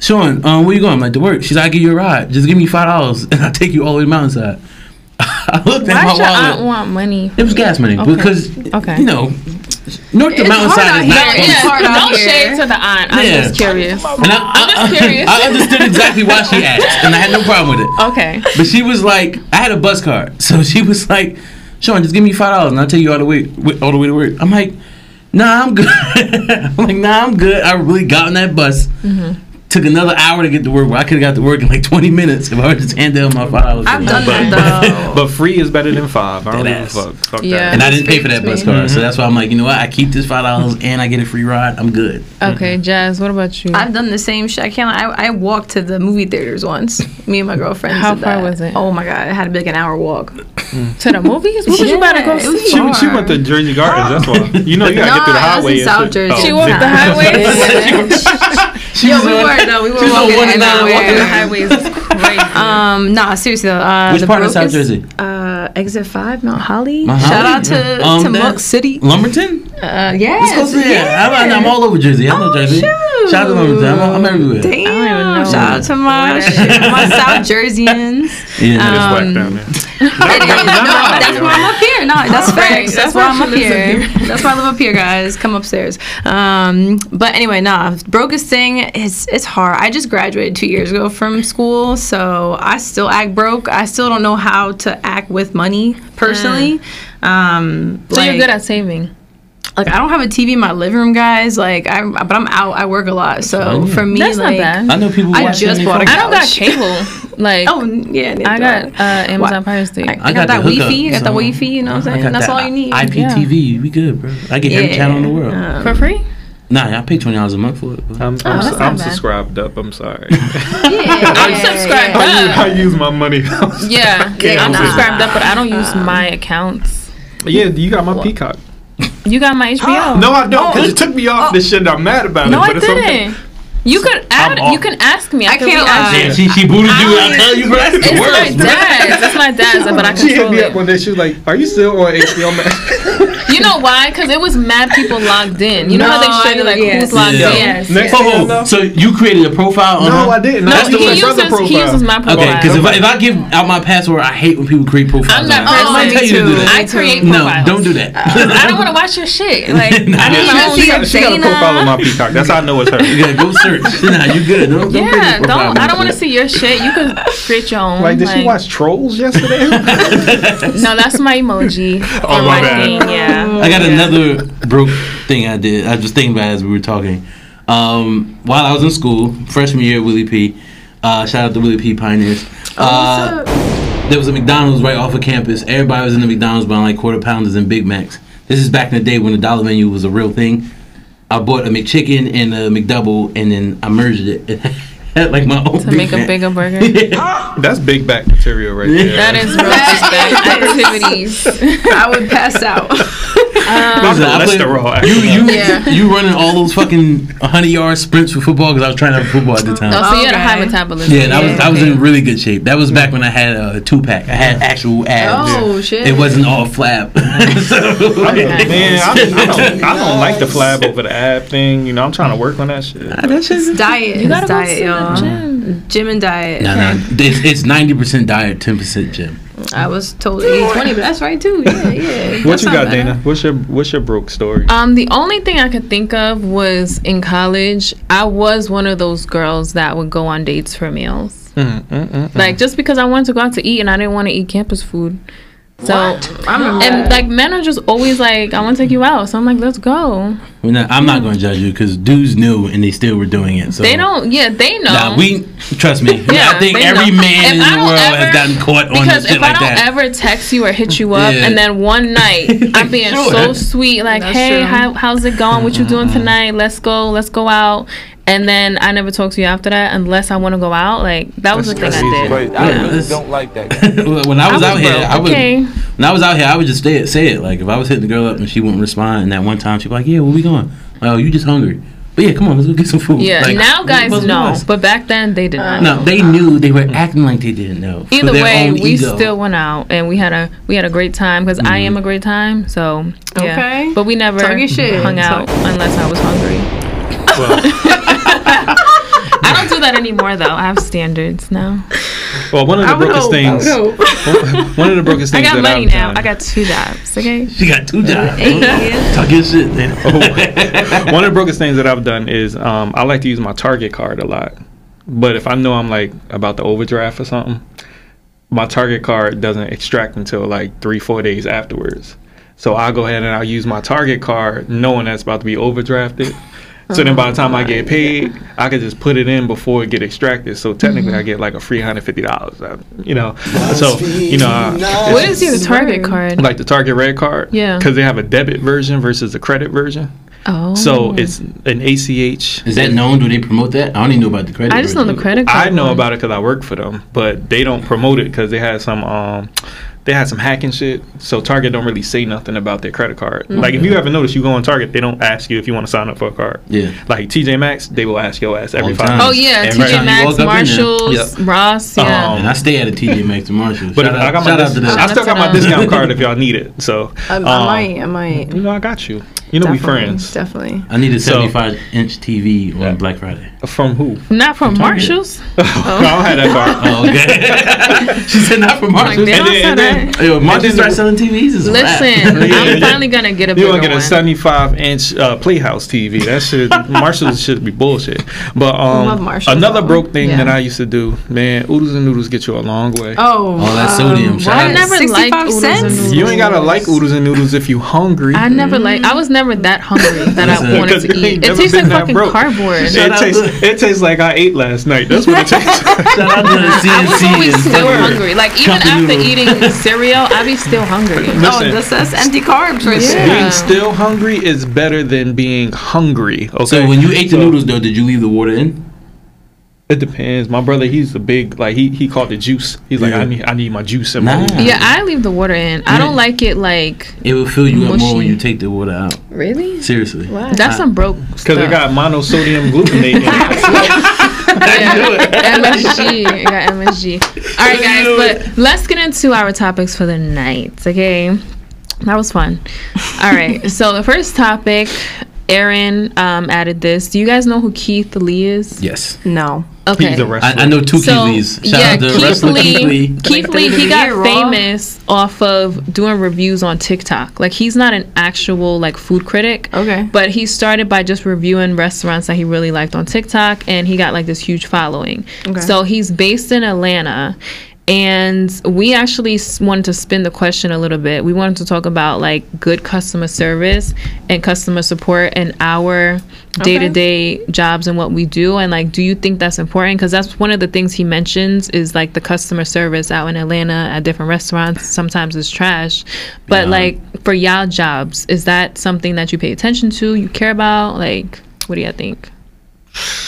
Speaker 4: Sean, um, where you going?" I'm like, "To work." She's like, "I give you a ride. Just give me five dollars, and I'll take you all the way to Mountainside." I looked at
Speaker 3: Why
Speaker 4: my
Speaker 3: does your aunt
Speaker 4: wallet.
Speaker 3: want money?
Speaker 4: It was gas money
Speaker 3: Okay.
Speaker 4: because
Speaker 3: Okay.
Speaker 4: you know, North
Speaker 2: It's
Speaker 4: Mountainside is not.
Speaker 2: It's
Speaker 4: cheap.
Speaker 2: hard out
Speaker 3: Don't
Speaker 2: here.
Speaker 3: shade to the aunt. I'm
Speaker 4: Yeah.
Speaker 3: just curious.
Speaker 4: And I,
Speaker 3: I'm just curious.
Speaker 4: I understood exactly why she asked, and I had no problem with it.
Speaker 3: Okay.
Speaker 4: But she was like, I had a bus card, so she was like, Sean, just give me five dollars and I'll take you all the way all the way to work. I'm like, Nah, I'm good. I'm like, Nah, I'm good. I really got on that bus.
Speaker 2: Mm-hmm.
Speaker 4: Took another hour to get to work. Well, I could have got to work in like 20 minutes if I would just hand them my five dollars.
Speaker 2: I've done
Speaker 1: But,
Speaker 2: that though.
Speaker 1: but free is better than five. I don't give a fuck. Fuck
Speaker 3: Yeah.
Speaker 1: that.
Speaker 4: And I didn't pay for that bus
Speaker 2: to me.
Speaker 4: card, so mm-hmm. that's why I'm like, you know what? I keep this five dollars and I get a free ride. I'm good.
Speaker 3: Okay, mm-hmm. Jazz. What about you?
Speaker 2: I've done the same shit. I can't. I, I walked to the movie theaters once. Me and my girlfriend.
Speaker 3: How far
Speaker 2: that.
Speaker 3: was it?
Speaker 2: Oh my god! It had to be like an hour walk. Mm.
Speaker 3: to the movies? What was you about to go
Speaker 2: Yeah, it was
Speaker 3: see?
Speaker 1: She, went- she went to Jersey Gardens. That's why. You know you gotta get through the
Speaker 2: No, I was in South. Jersey.
Speaker 1: Oh.
Speaker 3: She walked the highways.
Speaker 4: She
Speaker 2: Yo,
Speaker 4: was
Speaker 2: we
Speaker 4: on-
Speaker 2: were though. We were
Speaker 4: she was on
Speaker 2: walking
Speaker 4: one and nine, walking
Speaker 3: the highways is crazy.
Speaker 2: Um, nah, seriously though. Uh,
Speaker 4: Which part of South Jersey?
Speaker 2: Uh, exit five, Mount Holly.
Speaker 4: Mount
Speaker 2: Shout out to
Speaker 4: Um,
Speaker 2: to
Speaker 4: that-
Speaker 2: Muck City.
Speaker 4: Lumberton?
Speaker 2: Uh, yeah.
Speaker 4: Let's go see it. I'm, I'm all over Jersey. I know
Speaker 2: Oh,
Speaker 4: Jersey.
Speaker 2: shoot.
Speaker 4: Shout out to Lumberton. I'm, I'm everywhere.
Speaker 2: Damn.
Speaker 3: even know
Speaker 2: Shout out to my my South Jerseyans.
Speaker 4: Yeah.
Speaker 1: It's whack
Speaker 2: Um,
Speaker 1: down there.
Speaker 2: No, that's why I'm up here. No, that's
Speaker 3: Right.
Speaker 2: facts. That's
Speaker 3: That's
Speaker 2: why
Speaker 3: why
Speaker 2: I'm up
Speaker 3: lives up
Speaker 2: here.
Speaker 3: here.
Speaker 2: That's why I live up here, guys. Come upstairs. Um, but anyway, nah. Brokest thing is it's hard. I just graduated two years ago from school, so I still act broke. I still don't know how to act with money personally. Um,
Speaker 3: so you're good at saving.
Speaker 2: Like I don't have a TV in my living room, guys. Like I, but I'm out. I work a lot, so
Speaker 4: fine, yeah.
Speaker 2: for me,
Speaker 3: That's
Speaker 2: like,
Speaker 3: not bad.
Speaker 4: I know people
Speaker 2: I just bought
Speaker 4: their
Speaker 2: a
Speaker 4: phone.
Speaker 3: I don't got cable. Like
Speaker 2: Oh yeah,
Speaker 3: I got uh, Amazon
Speaker 2: What?
Speaker 3: Fire Stick.
Speaker 2: I, I,
Speaker 4: I
Speaker 2: got,
Speaker 4: got
Speaker 2: that
Speaker 4: the
Speaker 2: Wi-Fi. I got the
Speaker 4: so-
Speaker 2: Wi-Fi. You know what I'm saying?
Speaker 4: got
Speaker 2: That's
Speaker 4: that
Speaker 2: all you need.
Speaker 4: IPTV. We good, bro. I get every
Speaker 2: Yeah.
Speaker 4: channel in the world.
Speaker 2: Um,
Speaker 3: For free?
Speaker 4: nah, I pay twenty dollars a month for it. but-
Speaker 1: I'm,
Speaker 3: Oh,
Speaker 1: I'm,
Speaker 3: that's
Speaker 1: I'm subscribed up. I'm sorry.
Speaker 2: yeah,
Speaker 3: I'm subscribed
Speaker 1: I, use,
Speaker 3: up.
Speaker 1: I use my money.
Speaker 3: Yeah,
Speaker 2: Yeah,
Speaker 3: I'm subscribed up, but I don't use my accounts.
Speaker 1: yeah, you got my Peacock.
Speaker 3: You got my HBO.
Speaker 1: No, I don't, because it oh. took me off this shit. I'm mad about
Speaker 3: No,
Speaker 1: it.
Speaker 3: I
Speaker 1: but it's okay.
Speaker 3: didn't. You could add. You can ask me.
Speaker 2: I
Speaker 3: can
Speaker 2: can't
Speaker 3: re-add you.
Speaker 4: Yeah, she she booted you. I tell you, bro. That's
Speaker 3: It's my
Speaker 4: worst. bro.
Speaker 3: dad's. It's my dad's, but I
Speaker 1: She hit
Speaker 3: control
Speaker 1: me up one day. She was like, "Are you still on HBO Max?"
Speaker 3: You know why? Because it was mad people logged in. You know how they
Speaker 2: I
Speaker 3: show you like
Speaker 2: yes.
Speaker 3: who's logged
Speaker 4: Yeah.
Speaker 3: in.
Speaker 2: Yes.
Speaker 1: Next
Speaker 4: Oh, oh, so you created a profile on
Speaker 1: no,
Speaker 4: her?
Speaker 1: I didn't.
Speaker 3: No,
Speaker 1: That's the
Speaker 3: he
Speaker 1: my brother
Speaker 3: uses he
Speaker 1: profile.
Speaker 3: uses my profile.
Speaker 4: Okay, because if I, if I give out my password, I hate when people create profiles.
Speaker 3: I'm that
Speaker 4: on
Speaker 2: Oh,
Speaker 4: I tell you to do
Speaker 2: too.
Speaker 4: that.
Speaker 3: I create
Speaker 4: no,
Speaker 3: profiles.
Speaker 4: don't do that.
Speaker 3: I don't want to watch your shit. Like I
Speaker 4: Nah.
Speaker 3: need my
Speaker 2: Yeah,
Speaker 3: own.
Speaker 2: she
Speaker 1: She got, a profile on my Peacock. That's how I know it's her.
Speaker 4: You gotta go search. nah, you good. Don't, don't
Speaker 3: Yeah, don't. I don't want to
Speaker 4: shit.
Speaker 3: see your shit. You can create your own.
Speaker 1: Like, did she watch Trolls yesterday?
Speaker 3: No, that's my emoji.
Speaker 1: Oh, my
Speaker 3: my
Speaker 1: bad.
Speaker 3: Yeah.
Speaker 4: I got
Speaker 3: Yeah.
Speaker 4: another broke thing I did. I was thinking about it as we were talking. Um, while I was in school, freshman year at Willie P. Uh, shout out to Willie P. Pioneers. Uh, there was a McDonald's right off of campus. Everybody was in the McDonald's buying like quarter pounders and Big Macs. This is back in the day when the dollar menu was a real thing. I bought a McChicken and a McDouble, and then I merged it. It like my own
Speaker 3: To
Speaker 4: Big
Speaker 3: make a bigger burger.
Speaker 1: That's big back material right there.
Speaker 3: That is real bad activities.
Speaker 2: I would pass out.
Speaker 1: My
Speaker 4: Listen, I played-
Speaker 1: cholesterol.
Speaker 4: You you
Speaker 2: Yeah.
Speaker 4: you running all those fucking hundred yard sprints for football because I was trying to have football at the time.
Speaker 3: Oh, so you had a high metabolism.
Speaker 4: Yeah, and I was I was
Speaker 2: Okay.
Speaker 4: in really good shape. That was back when I had a two pack. I had actual abs.
Speaker 2: Oh shit!
Speaker 4: It wasn't all flab. So-
Speaker 3: Okay.
Speaker 1: Man, I, I don't, I don't like the flab over the ab thing. You know, I'm trying to work on that shit.
Speaker 4: Ah, that shit's
Speaker 2: diet.
Speaker 3: You
Speaker 2: It's
Speaker 3: gotta go
Speaker 2: diet,
Speaker 3: to the
Speaker 2: y'all.
Speaker 3: gym.
Speaker 2: Gym and diet.
Speaker 4: Nah, nah. It's, it's 90% diet, 10% gym.
Speaker 2: I was told 80 20, but that's right too. Yeah, yeah.
Speaker 1: What you got,
Speaker 2: bad.
Speaker 1: Dana? What's your What's your broke story?
Speaker 3: Um, the only thing I could think of was in college, I was one of those girls that would go on dates for meals.
Speaker 1: Mm, mm, mm,
Speaker 3: Like just because I wanted to go out to eat and I didn't want to eat campus food. So
Speaker 2: I remember
Speaker 3: and like men are just always like, I want to take you out. So I'm like, let's go.
Speaker 4: We're not, I'm not going to judge you because dudes knew and they still were doing it. So
Speaker 3: They don't. Yeah, they know.
Speaker 4: Nah, we trust me.
Speaker 3: Yeah,
Speaker 4: I think
Speaker 3: they
Speaker 4: every
Speaker 3: know.
Speaker 4: man
Speaker 3: If
Speaker 4: in
Speaker 3: I
Speaker 4: the
Speaker 3: don't
Speaker 4: has
Speaker 3: ever-
Speaker 4: gotten caught on this shit
Speaker 3: if I don't ever text you or hit you up,
Speaker 4: Yeah.
Speaker 3: and then one night I'm being
Speaker 4: Sure.
Speaker 3: so sweet, like,
Speaker 2: That's
Speaker 3: hey, how, how's it going? What you doing uh-huh. tonight? Let's go, let's go out. And then I never talk to you after that unless I want to go out. Like that was
Speaker 1: That's
Speaker 3: the thing. I did.
Speaker 5: But I
Speaker 4: Yeah,
Speaker 5: really don't like that
Speaker 4: when I was,
Speaker 3: I
Speaker 4: out
Speaker 3: was
Speaker 4: here, I would.
Speaker 3: okay.
Speaker 4: When I was out here, I would just say it. Say it. Like if I was hitting the girl up and she wouldn't respond, and that one time she'd be like, "Yeah, where we going?" Like, oh, you just hungry? But yeah, come on, let's go get some food.
Speaker 3: Yeah,
Speaker 4: Like,
Speaker 3: now guys
Speaker 4: what's-
Speaker 3: know, but back then they did not.
Speaker 4: No, they knew. They were acting like they didn't know.
Speaker 3: Either way, we
Speaker 4: ego.
Speaker 3: still went out and we had a we had a great time because I am mm-hmm. a great time. So yeah.
Speaker 2: Okay.
Speaker 3: but we never
Speaker 2: Talk shit.
Speaker 3: hung out
Speaker 2: Talk-
Speaker 3: unless I was hungry.
Speaker 1: well,
Speaker 3: I don't do that anymore though. I have standards now.
Speaker 1: well, one of the
Speaker 2: I
Speaker 1: brokest things. One of the brokest things.
Speaker 3: I
Speaker 1: things
Speaker 3: got
Speaker 1: that
Speaker 3: money
Speaker 1: I've
Speaker 3: now.
Speaker 1: done.
Speaker 3: I got two jobs. Okay.
Speaker 4: She got two jobs.
Speaker 2: Hey.
Speaker 4: Talk your shit. Man.
Speaker 1: Oh. one of the brokest things that I've done is um, I like to use my Target card a lot. But if I know I'm like about the overdraft or something, my Target card doesn't extract until like three, four days afterwards. So I'll go ahead and I'll use my Target card knowing that's about to be overdrafted. So then by the time I get paid, I could just put it in before it get extracted. So technically I get like a free hundred fifty dollars. You know. So you know I,
Speaker 3: What is your Target card?
Speaker 1: like the Target Red card.
Speaker 3: Yeah.
Speaker 1: Because they have a debit version versus a credit version.
Speaker 3: Oh.
Speaker 1: So it's an ACH.
Speaker 4: Is that known? Do they promote that? I don't even know about the credit.
Speaker 3: I just know the credit card.
Speaker 1: I know
Speaker 3: one.
Speaker 1: about it because I work for them, but they don't promote it because they had some um, they had some hacking shit. So Target don't really say nothing about their credit card. Like if you ever notice, you go on Target, they don't ask you if you want to sign up for a card.
Speaker 4: Yeah.
Speaker 1: Like TJ Maxx, they will ask your ass every
Speaker 4: All
Speaker 1: five.
Speaker 4: time.
Speaker 3: Oh yeah,
Speaker 1: And
Speaker 3: TJ
Speaker 1: right-
Speaker 4: you
Speaker 3: Maxx,
Speaker 4: up in there.
Speaker 3: Marshalls,
Speaker 1: Yep.
Speaker 3: Ross. Yeah.
Speaker 1: Um,
Speaker 4: And I stay at a TJ Maxx and Marshalls.
Speaker 1: But
Speaker 4: shout
Speaker 1: I
Speaker 4: out,
Speaker 1: got my
Speaker 4: shout out to them.
Speaker 1: I still got my
Speaker 3: Shout out to them.
Speaker 1: discount card if y'all need it. So
Speaker 2: I, I
Speaker 1: um,
Speaker 2: might. I might.
Speaker 1: You know, I got you. You know, we friends.
Speaker 2: Definitely.
Speaker 4: I need a
Speaker 1: So-
Speaker 4: 75 inch TV on
Speaker 1: Yeah.
Speaker 4: Black Friday.
Speaker 1: From who?
Speaker 3: Not from
Speaker 4: Target.
Speaker 3: Marshalls.
Speaker 1: I don't have that card.
Speaker 4: Oh, okay. she said not from
Speaker 3: Like,
Speaker 4: Marshalls.
Speaker 3: they
Speaker 1: And
Speaker 3: don't
Speaker 1: then-
Speaker 3: say
Speaker 1: and then-
Speaker 3: that.
Speaker 4: Yo, Marshalls start selling TVs. Is a wrap.
Speaker 3: Listen,
Speaker 1: Yeah,
Speaker 3: I'm
Speaker 1: yeah.
Speaker 3: finally gonna get a
Speaker 1: You
Speaker 3: bigger
Speaker 1: want to get a
Speaker 3: one.
Speaker 1: 75 inch uh, Playhouse TV? That should Marshalls should be bullshit. But um,
Speaker 2: love Marshalls,
Speaker 1: another
Speaker 2: though.
Speaker 1: broke thing
Speaker 2: Yeah.
Speaker 1: that I used to do, man, oodles and noodles get you a long way.
Speaker 2: Oh,
Speaker 4: All that sodium. Shout.
Speaker 3: I never liked oodles and noodles.
Speaker 1: You ain't gotta like oodles and noodles if you hungry.
Speaker 3: I never like. I was never that hungry that I wanted to eat. It tastes like fucking
Speaker 1: broke.
Speaker 3: cardboard.
Speaker 1: it
Speaker 4: Shout
Speaker 1: tastes
Speaker 4: to-
Speaker 1: it tastes like I ate last night. That's what it tastes.
Speaker 4: Shout out to the
Speaker 3: I was
Speaker 4: CNC
Speaker 3: always still
Speaker 4: fucking
Speaker 3: hungry. Like even
Speaker 4: Cup
Speaker 3: after
Speaker 4: noodles.
Speaker 3: eating cereal, I be still hungry.
Speaker 2: Oh,
Speaker 1: Listen.
Speaker 2: that's, that's empty carbs right
Speaker 3: Yeah.
Speaker 2: there.
Speaker 1: Being still hungry is better than being hungry. Okay.
Speaker 4: So when you ate the noodles though, did you leave the water in?
Speaker 1: It depends. My brother, he's a big like he he called it juice. He's like I need I need my juice in my
Speaker 4: Nah.
Speaker 3: Yeah, I leave the water in. I don't like it like
Speaker 4: It will fill you up more when you take the water out.
Speaker 2: Really?
Speaker 4: Seriously.
Speaker 2: Why?
Speaker 3: that's some broke
Speaker 1: Because it got monosodium glutamate in it.
Speaker 3: yeah. MSG. It got MSG. All right, guys, but let's get into our topics for the night. Okay, that was fun. All right, so the first topic, Aaron um, added this. Do you guys know who Keith Lee is?
Speaker 4: Yes.
Speaker 2: No.
Speaker 3: Okay.
Speaker 1: He's a wrestler.
Speaker 4: I, I know two
Speaker 3: So,
Speaker 4: Keith Lees. Shout
Speaker 3: yeah,
Speaker 4: out to
Speaker 3: Keith
Speaker 4: wrestler
Speaker 3: Lee,
Speaker 4: Keith Lee.
Speaker 3: Keith Lee, he got famous off of doing reviews on TikTok. Like he's not an actual like food critic.
Speaker 2: Okay.
Speaker 3: But he started by just reviewing restaurants that he really liked on TikTok and he got like this huge following.
Speaker 2: Okay.
Speaker 3: So he's based in Atlanta. And we actually wanted to spin the question a little bit. We wanted to talk about like good customer service and customer support and our day to day jobs and what we do. And like, do you think that's important? Because that's one of the things he mentions is like the customer service out in Atlanta at different restaurants. Sometimes it's trash. But
Speaker 4: Yeah.
Speaker 3: like, for y'all jobs, is that something that you pay attention to, you care about? Like, what do you think?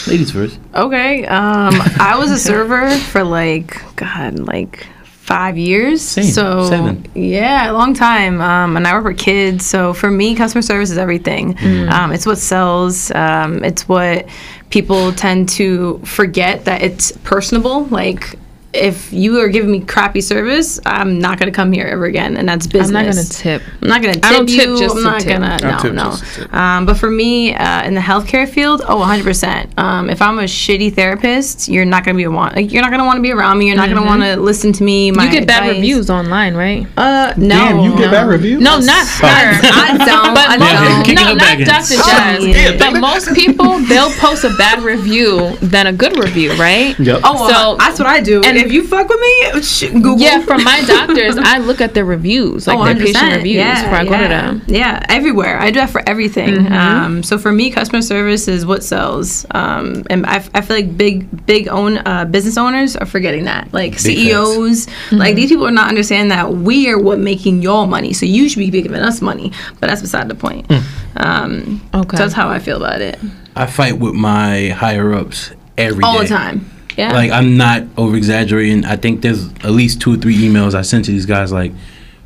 Speaker 4: Ladies first.
Speaker 2: Okay. Um, I was a server for like God, like five years.
Speaker 4: Same,
Speaker 2: So
Speaker 4: seven.
Speaker 2: yeah, a long time. Um, and I work with kids. So for me, customer service is everything. Um, it's what sells. Um, it's what people tend to forget that it's personable. Like if you are giving me crappy service, I'm not gonna come here ever again, and that's business.
Speaker 3: I'm not gonna tip.
Speaker 2: I'm not gonna tip
Speaker 3: I don't
Speaker 2: you.
Speaker 3: tip just
Speaker 2: I'm
Speaker 3: to
Speaker 2: not
Speaker 3: tip.
Speaker 2: gonna.
Speaker 1: I
Speaker 2: No,
Speaker 1: tip
Speaker 2: no.
Speaker 1: just to tip.
Speaker 2: Um, but for me, uh, in the healthcare field, oh, 100. percent um, If I'm a shitty therapist, you're not gonna be want. Like, you're not gonna want to be around me. You're not gonna want to listen to me. My
Speaker 3: You get bad
Speaker 2: advice.
Speaker 3: reviews online, right?
Speaker 2: Uh, no.
Speaker 1: Damn, you get
Speaker 2: no.
Speaker 1: bad reviews?
Speaker 3: No, not her.
Speaker 2: I don't.
Speaker 3: But
Speaker 2: I
Speaker 3: most,
Speaker 2: don't.
Speaker 4: kick
Speaker 3: no, not
Speaker 4: back in.
Speaker 3: Dr.
Speaker 2: Oh, yeah.
Speaker 3: but most people they'll post a bad review than a good review, right?
Speaker 1: Yep.
Speaker 2: Oh, well,
Speaker 3: So-
Speaker 2: that's what I do.
Speaker 3: and-
Speaker 2: And if you fuck with me, sh- Google.
Speaker 3: Yeah, from my doctors, I look at their reviews, like
Speaker 2: Oh,
Speaker 3: their patient
Speaker 2: 100%.
Speaker 3: reviews,
Speaker 2: yeah,
Speaker 3: before I go to them.
Speaker 2: Yeah, everywhere. I do that for everything. Um, so for me, customer service is what sells. Um, and I, I feel like big, big own uh, business owners are forgetting that. Like CEOs, like these people are not understanding that we are what making y'all money. So you should be giving us money. But that's beside the point. Um,
Speaker 3: Okay.
Speaker 2: so that's how I feel about it.
Speaker 4: I fight with my higher ups every day.
Speaker 2: All the time. Yeah.
Speaker 4: Like I'm not over exaggerating. I think there's at least two or three emails I sent to these guys. Like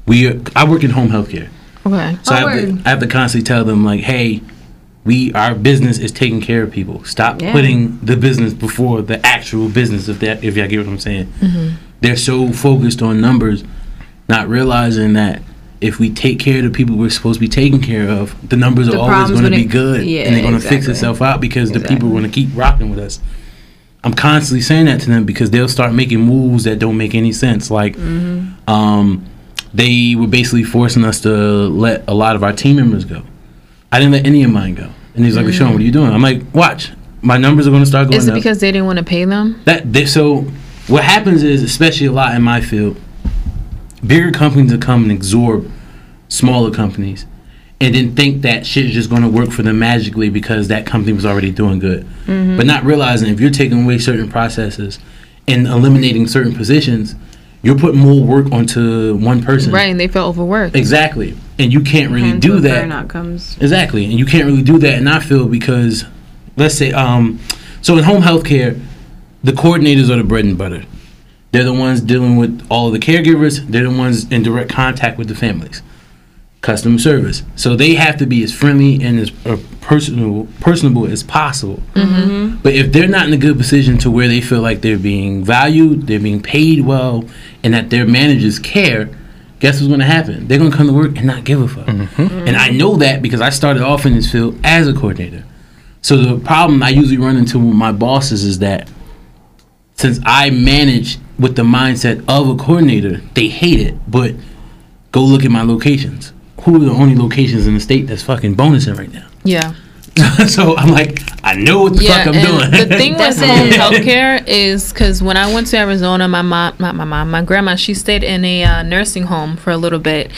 Speaker 4: we, are, I work in home healthcare,
Speaker 3: Okay.
Speaker 4: so
Speaker 2: Oh,
Speaker 4: I, have to. I have to constantly tell them like, hey, we our business is taking care of people. Stop
Speaker 2: Yeah.
Speaker 4: putting the business before the actual business. If that, if y'all get what I'm saying,
Speaker 2: Mm-hmm.
Speaker 4: they're so focused on numbers, not realizing that. If we take care of the people we're supposed to be taking care of, the numbers are always going to be good,
Speaker 2: yeah,
Speaker 4: and they're going to fix itself out because the people
Speaker 2: Exactly.
Speaker 4: are going to keep rocking with us. I'm constantly saying that to them because they'll start making moves that don't make any sense. Like,
Speaker 2: Mm-hmm.
Speaker 4: um, they were basically forcing us to let a lot of our team members go. I didn't let any of mine go, and he's like, "Sean, what are you doing?" I'm like, "Watch, my numbers are going to start going
Speaker 3: Is it
Speaker 4: up."
Speaker 3: because they didn't want to pay them?
Speaker 4: that they, so what happens is, especially a lot in my field, bigger companies will come and absorb smaller companies, and then think that shit is just going to work for them magically because that company was already doing good, but not realizing if you're taking away certain processes and eliminating certain positions, you're putting more work onto one person.
Speaker 3: Right, and they feel overworked.
Speaker 4: Exactly, and you can't really
Speaker 2: And
Speaker 4: do that.
Speaker 2: Burnout comes.
Speaker 4: Exactly, and you can't really do that in our field because, let's say, um, so in home health care, the coordinators are the bread and butter. They're the ones dealing with all of the caregivers. They're the ones in direct contact with the families. Customer service, so they have to be as friendly and as uh, personable, personable as possible. Mm-hmm. But if they're not in a good position to where they feel like they're being valued, they're being paid well, and that their managers care, guess what's going to happen? They're going to come to work and not give a fuck. Mm-hmm. Mm-hmm. And I know that because I started off in this field as a coordinator. So the problem I usually run into with my bosses is that since I manage with the mindset of a coordinator, they hate it. But go look at my locations. Who are the only locations in the state that's fucking bonusing right now?
Speaker 3: Yeah.
Speaker 4: so I'm like, I know what the
Speaker 3: Yeah,
Speaker 4: fuck I'm
Speaker 3: and
Speaker 4: doing.
Speaker 3: the thing with
Speaker 2: That's
Speaker 3: home
Speaker 2: it.
Speaker 3: healthcare is because when I went to Arizona, my mom, not my mom, my grandma, she stayed in a uh, nursing home for a little bit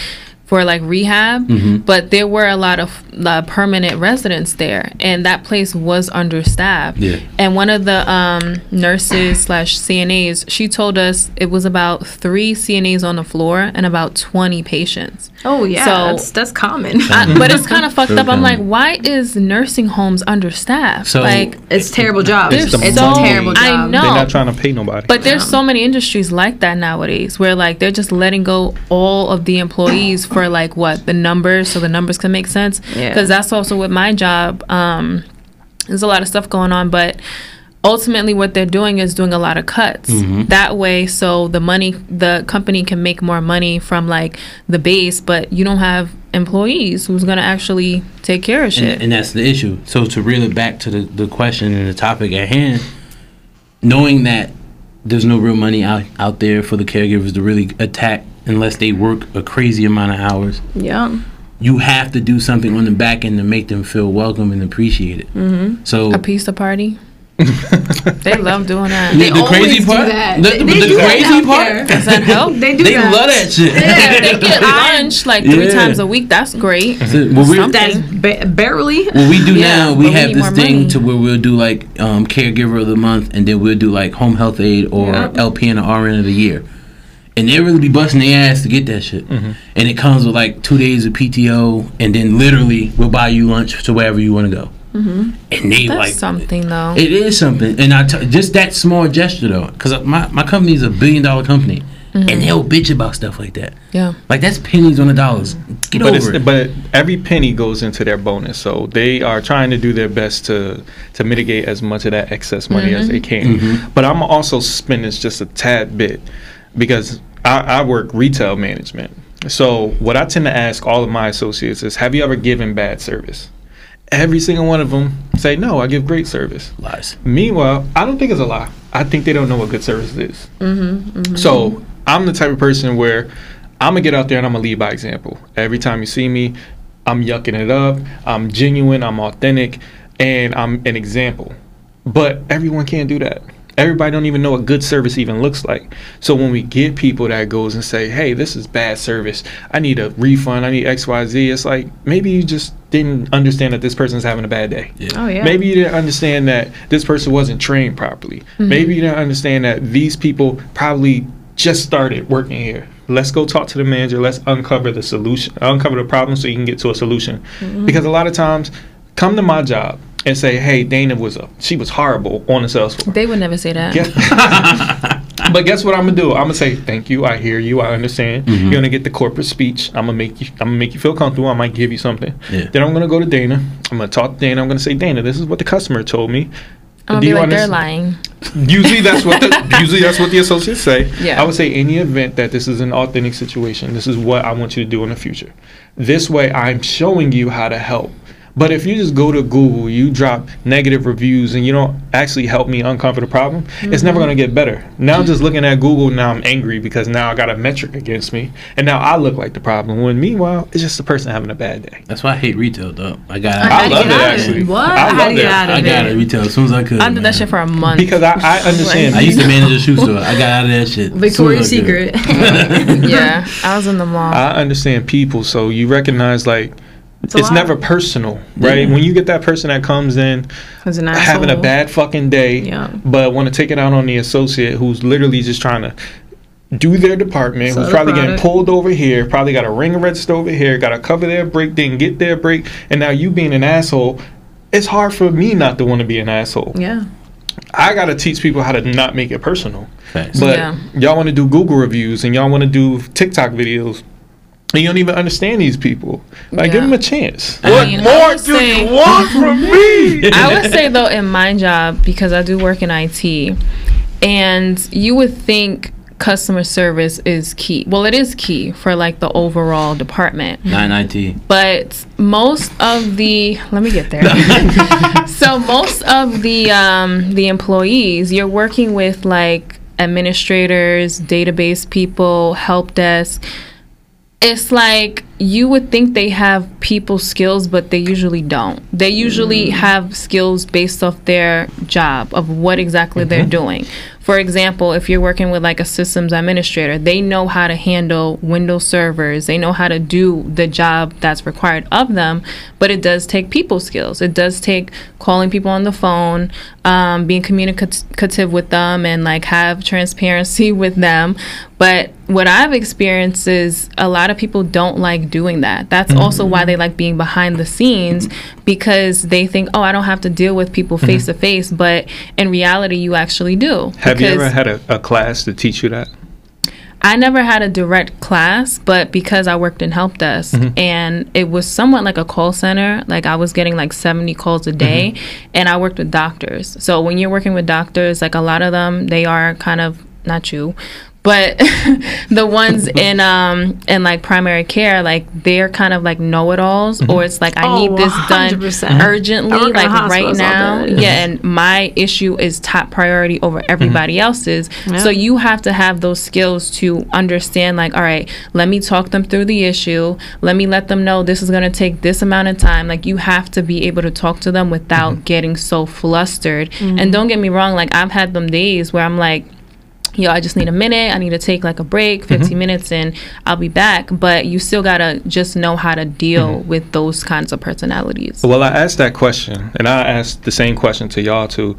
Speaker 3: for like rehab,
Speaker 4: Mm-hmm.
Speaker 3: but there were a lot of uh, permanent residents there, and that place was understaffed.
Speaker 4: Yeah.
Speaker 3: And one of the um, nurses slash CNAs, she told us it was about three CNAs on the floor and about twenty patients.
Speaker 2: Oh yeah,
Speaker 3: So-
Speaker 2: that's that's common.
Speaker 3: I, but it's kind of fucked
Speaker 4: Very
Speaker 3: up. I'm like, why is nursing homes understaffed?
Speaker 4: So-
Speaker 3: like,
Speaker 2: it's terrible job.
Speaker 3: There's
Speaker 2: It's,
Speaker 3: so-
Speaker 2: a terrible job.
Speaker 3: I know.
Speaker 1: They're not trying to pay nobody.
Speaker 3: But there's so many industries like that nowadays where like they're just letting go all of the employees for like what the numbers so the numbers can make sense.
Speaker 2: Yeah.
Speaker 3: Because that's also with my job. Um, there's a lot of stuff going on, but ultimately what they're doing is doing a lot of cuts that way so the money the company can make more money from like the base but you don't have employees who's gonna actually take care of shit
Speaker 4: and, and that's the issue. So to reel it back to the, the question and the topic at hand, knowing that there's no real money out, out there for the caregivers to really attack unless they work a crazy amount of hours,
Speaker 2: Yeah.
Speaker 4: you have to do something on the back end to make them feel welcome and appreciated. Mm-hmm. So
Speaker 3: a pizza party they love doing that
Speaker 4: the, the crazy
Speaker 2: always do
Speaker 4: part,
Speaker 2: that.
Speaker 4: the,
Speaker 2: They-
Speaker 4: the-
Speaker 2: they
Speaker 4: the
Speaker 2: do
Speaker 4: crazy
Speaker 2: out
Speaker 4: part,
Speaker 2: there.
Speaker 3: does that help
Speaker 2: They do
Speaker 4: they
Speaker 2: that.
Speaker 4: love that shit.
Speaker 3: if they get lunch like three
Speaker 4: Yeah.
Speaker 3: times a week, that's great.
Speaker 4: So, what we-
Speaker 3: Something.
Speaker 2: That's ba- barely.
Speaker 4: What we do
Speaker 3: Yeah,
Speaker 4: now, we
Speaker 3: we
Speaker 4: have
Speaker 3: need
Speaker 4: this thing
Speaker 3: money.
Speaker 4: to where we'll do like um, caregiver of the month, and then we'll do like home health aide or
Speaker 2: Yeah.
Speaker 4: LPN or RN of the year. And they really be busting their ass to get that shit. Mm-hmm. And it comes with like two days of PTO, and then literally we'll buy you lunch to wherever you want to go. Mm-hmm. And they
Speaker 3: That's
Speaker 4: like
Speaker 3: something though.
Speaker 4: it is something, and I t- just that small gesture though, because my my company is a billion dollar company, and they'll bitch about stuff like that.
Speaker 3: Yeah.
Speaker 4: Like that's pennies on the dollars. Get
Speaker 1: but
Speaker 4: over
Speaker 1: it's,
Speaker 4: it.
Speaker 1: but every penny goes into their bonus, so they are trying to do their best to to mitigate as much of that excess money as mm-hmm. they can. But I'm also spending just a tad bit because I, I work retail management. So what I tend to ask all of my associates is, have you ever given bad service? Every single one of them say, no, I give great service.
Speaker 4: Lies.
Speaker 1: Meanwhile, I don't think it's a lie. I think they don't know what good service is. Mm-hmm, mm-hmm. So I'm the type of person where I'm gonna get out there and I'm gonna lead by example. Every time you see me, I'm yucking it up. I'm genuine. I'm authentic, and I'm an example. But everyone can't do that. Everybody don't even know what good service even looks like. So when we get people that goes and say, "Hey, this is bad service. I need a refund. I need X, Y, Z," it's like maybe you just didn't understand that this person's having a bad day.
Speaker 2: Oh yeah.
Speaker 1: Maybe you didn't understand that this person wasn't trained properly. Mm-hmm. Maybe you didn't understand that these people probably just started working here. Let's go talk to the manager. Let's uncover the solution, uncover the problem so you can get to a solution. Mm-hmm. Because a lot of times, come to my job and say, "Hey, Dana was a she was horrible on the sales floor."
Speaker 3: They would never say that.
Speaker 1: Guess- but guess what I'm gonna do? I'm gonna say thank you. I hear you. I understand. Mm-hmm. You're gonna get the corporate speech. I'm gonna make you. I'm gonna make you feel comfortable. I might give you something.
Speaker 4: Yeah.
Speaker 1: Then I'm gonna go to Dana. I'm gonna talk to Dana. I'm gonna say, Dana, this is what the customer told me.
Speaker 3: I'm gonna be
Speaker 1: you
Speaker 3: like, they're lying.
Speaker 1: Usually that's what the usually that's what the associates say.
Speaker 3: Yeah.
Speaker 1: I would say any event that this is an authentic situation, this is what I want you to do in the future. This way I'm showing you how to help. But if you just go to Google, you drop negative reviews and you don't actually help me uncover the problem, it's never mm-hmm. gonna get better. Now I'm just looking at Google, now I'm angry because now I got a metric against me. And now I look like the problem. When meanwhile, it's just the person having a bad day.
Speaker 4: That's why I hate retail though. I got
Speaker 2: How
Speaker 1: I
Speaker 2: to
Speaker 1: love it, actually.
Speaker 2: What?
Speaker 1: I
Speaker 2: How
Speaker 1: love
Speaker 2: to
Speaker 1: it.
Speaker 2: out of
Speaker 4: I got
Speaker 2: it?
Speaker 4: it retail as soon as I could.
Speaker 3: I did that shit for a month.
Speaker 1: Because I, I understand.
Speaker 4: I used to manage a shoe store. I got out of that shit.
Speaker 2: Victoria's
Speaker 4: as I could.
Speaker 2: Secret.
Speaker 3: yeah, I was in the mall.
Speaker 1: I understand people, so you recognize like
Speaker 2: It's
Speaker 1: it's, never personal, right?
Speaker 4: Yeah.
Speaker 1: When you get that person that comes in
Speaker 2: an
Speaker 1: having a bad fucking day,
Speaker 2: Yeah.
Speaker 1: but want to take it out on the associate who's literally just trying to do their department,
Speaker 2: Sell
Speaker 1: who's
Speaker 2: the
Speaker 1: probably getting pulled over here, probably got a ring register over here, got to cover their break, didn't get their break, and now you being an asshole. It's hard for me not to want to be an asshole.
Speaker 2: Yeah.
Speaker 1: I got to teach people how to not make it personal.
Speaker 4: Facts.
Speaker 1: But
Speaker 3: Yeah.
Speaker 1: y'all want to do Google reviews and y'all want to do TikTok videos. And you don't even understand these people. Like, give them a chance.
Speaker 3: I
Speaker 1: what
Speaker 3: mean,
Speaker 1: more do
Speaker 3: say-
Speaker 1: you want from me?
Speaker 3: I would say though, in my job, because I do work in IT, and you would think customer service is key. Well, it is key for like the overall department.
Speaker 4: Nine IT.
Speaker 3: but most of the let me get there so most of the um the employees you're working with like administrators database people help desk it's like you would think they have people skills but they usually don't. They usually mm. have skills based off their job of what exactly they're mm-hmm. doing for example if you're working with like a systems administrator they know how to handle windows servers they know how to do the job that's required of them but it does take people skills it does take calling people on the phone um, being communicative with them and like have transparency with them but what I've experienced is a lot of people don't like doing that. That's also why they like being behind the scenes because they think, oh, I don't have to deal with people face to face. But in reality, you actually do.
Speaker 1: Have you ever had a, a class to teach you that?
Speaker 3: I never had a direct class, but because I worked in help desk mm-hmm. and it was somewhat like a call center, like I was getting like 70 calls a day mm-hmm. and I worked with doctors. So when you're working with doctors, like a lot of them, they are kind of not you, but the ones in um in like primary care, like they're kind of like know-it-alls mm-hmm. or it's like I
Speaker 2: Oh,
Speaker 3: need this done
Speaker 2: 100%.
Speaker 3: urgently
Speaker 2: I work
Speaker 3: like right now.
Speaker 2: do.
Speaker 3: Yeah, mm-hmm. and my issue is top priority over mm-hmm. everybody else's.
Speaker 2: Yeah.
Speaker 3: So you have to have those skills to understand like all right let me talk them through the issue let me let them know this is going to take this amount of time like you have to be able to talk to them without getting so flustered and don't get me wrong like i've had them days where i'm like yo i just need a minute. I need to take like a break mm-hmm. 15 minutes and i'll be back. But you still gotta just know how to deal mm-hmm. with those kinds of personalities.
Speaker 1: Well, I asked that question, and I asked the same question to y'all too.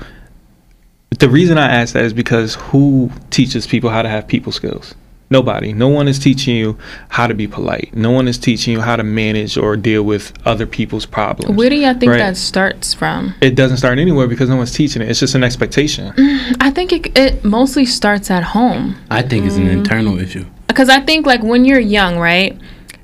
Speaker 1: The reason I asked that is because who teaches people how to have people skills? Nobody. No one is teaching you how to be polite. No one is teaching you how to manage or deal with other people's problems.
Speaker 3: Where do y'all think
Speaker 1: Right.
Speaker 3: that starts from?
Speaker 1: It doesn't start anywhere because no one's teaching it. It's just an expectation.
Speaker 3: Mm, I think it, it mostly starts at home.
Speaker 4: I think it's an mm. internal issue.
Speaker 3: because I think like when you're young, right?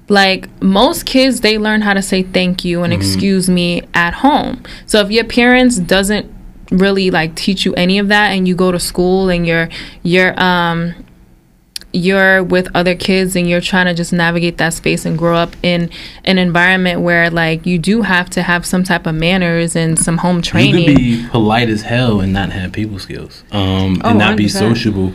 Speaker 3: Like most kids, they learn how to say thank you and mm-hmm. excuse me at home. So if your parents doesn't really like teach you any of that, and you go to school and you're you're um you're with other kids and you're trying to just navigate that space and grow up in an environment where like you do have to have some type of manners and some home training.
Speaker 4: You
Speaker 3: training.
Speaker 4: could be polite as hell and not have people skills, um,
Speaker 2: Oh,
Speaker 4: and not be
Speaker 2: 100%.
Speaker 4: sociable.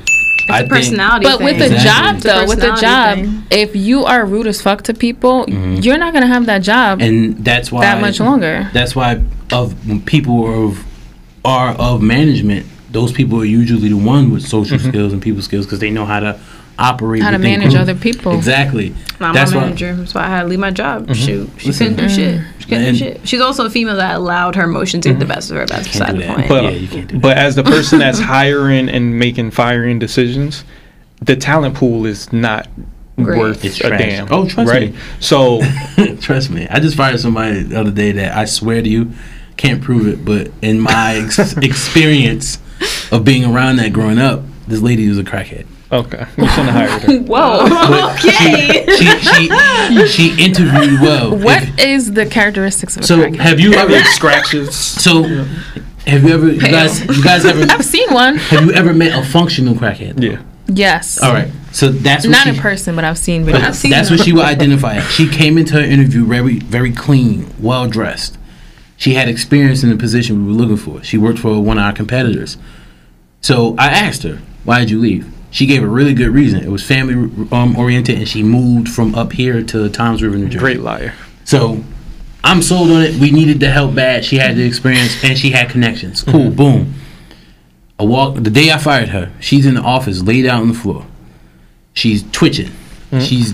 Speaker 2: It's a personality
Speaker 3: But with
Speaker 2: thing.
Speaker 3: the
Speaker 4: Exactly.
Speaker 3: job
Speaker 2: It's a
Speaker 3: though, with the job,
Speaker 2: thing.
Speaker 3: if you are rude as fuck to people, you're not gonna have that job
Speaker 4: and that's why
Speaker 3: that much longer.
Speaker 4: That's why of people are of are of management. Those people are usually the one with social skills and people skills because they know how to operate.
Speaker 3: How to manage
Speaker 4: group.
Speaker 3: other people.
Speaker 4: Exactly.
Speaker 2: My
Speaker 4: That's
Speaker 2: my manager. That's why I had to leave my job. Mm-hmm. Shoot, she
Speaker 4: Listen.
Speaker 2: couldn't do shit. She couldn't
Speaker 4: And-
Speaker 2: do shit. She's also a female that allowed her emotions to get the mm-hmm. best of her. That's
Speaker 4: Can't
Speaker 2: beside the
Speaker 4: that.
Speaker 2: point.
Speaker 1: But
Speaker 4: Yeah, you can't do
Speaker 1: but as the person that's hiring and making firing decisions, the talent pool is not
Speaker 2: Great.
Speaker 1: worth
Speaker 4: It's
Speaker 1: a
Speaker 4: trash.
Speaker 1: damn.
Speaker 4: Oh, trust
Speaker 1: right?
Speaker 4: me.
Speaker 1: So
Speaker 4: Trust me. I just fired somebody the other day that I swear to you can't prove it, but in my ex- experience of being around that growing up, this lady was a crackhead.
Speaker 1: Okay, you shouldn't have hired her.
Speaker 2: Whoa. Okay.
Speaker 4: she, she she interviewed well.
Speaker 3: What
Speaker 4: If-
Speaker 3: is the characteristics of a
Speaker 4: so have you ever
Speaker 1: Like scratches.
Speaker 4: so have you ever you guys you guys ever
Speaker 3: I've seen one.
Speaker 4: have you ever met a functional crackhead?
Speaker 1: Yeah.
Speaker 3: Yes.
Speaker 4: All right. So that's what
Speaker 3: Not
Speaker 4: she,
Speaker 3: in person, but I've seen
Speaker 4: But
Speaker 3: videos.
Speaker 2: I've seen
Speaker 4: that's
Speaker 2: them.
Speaker 4: what she would identify. She came into her interview very, very clean, well dressed. She had experience in the position we were looking for. She worked for one of our competitors. So I asked her, "Why did you leave?" She gave a really good reason. It was family um, oriented, and she moved from up here to Toms River, New Jersey.
Speaker 1: Great liar.
Speaker 4: So I'm sold on it. We needed the help bad. She had the experience and she had connections. Cool. Boom. I walk the day I fired her. She's in the office, laid out on the floor. She's twitching. She's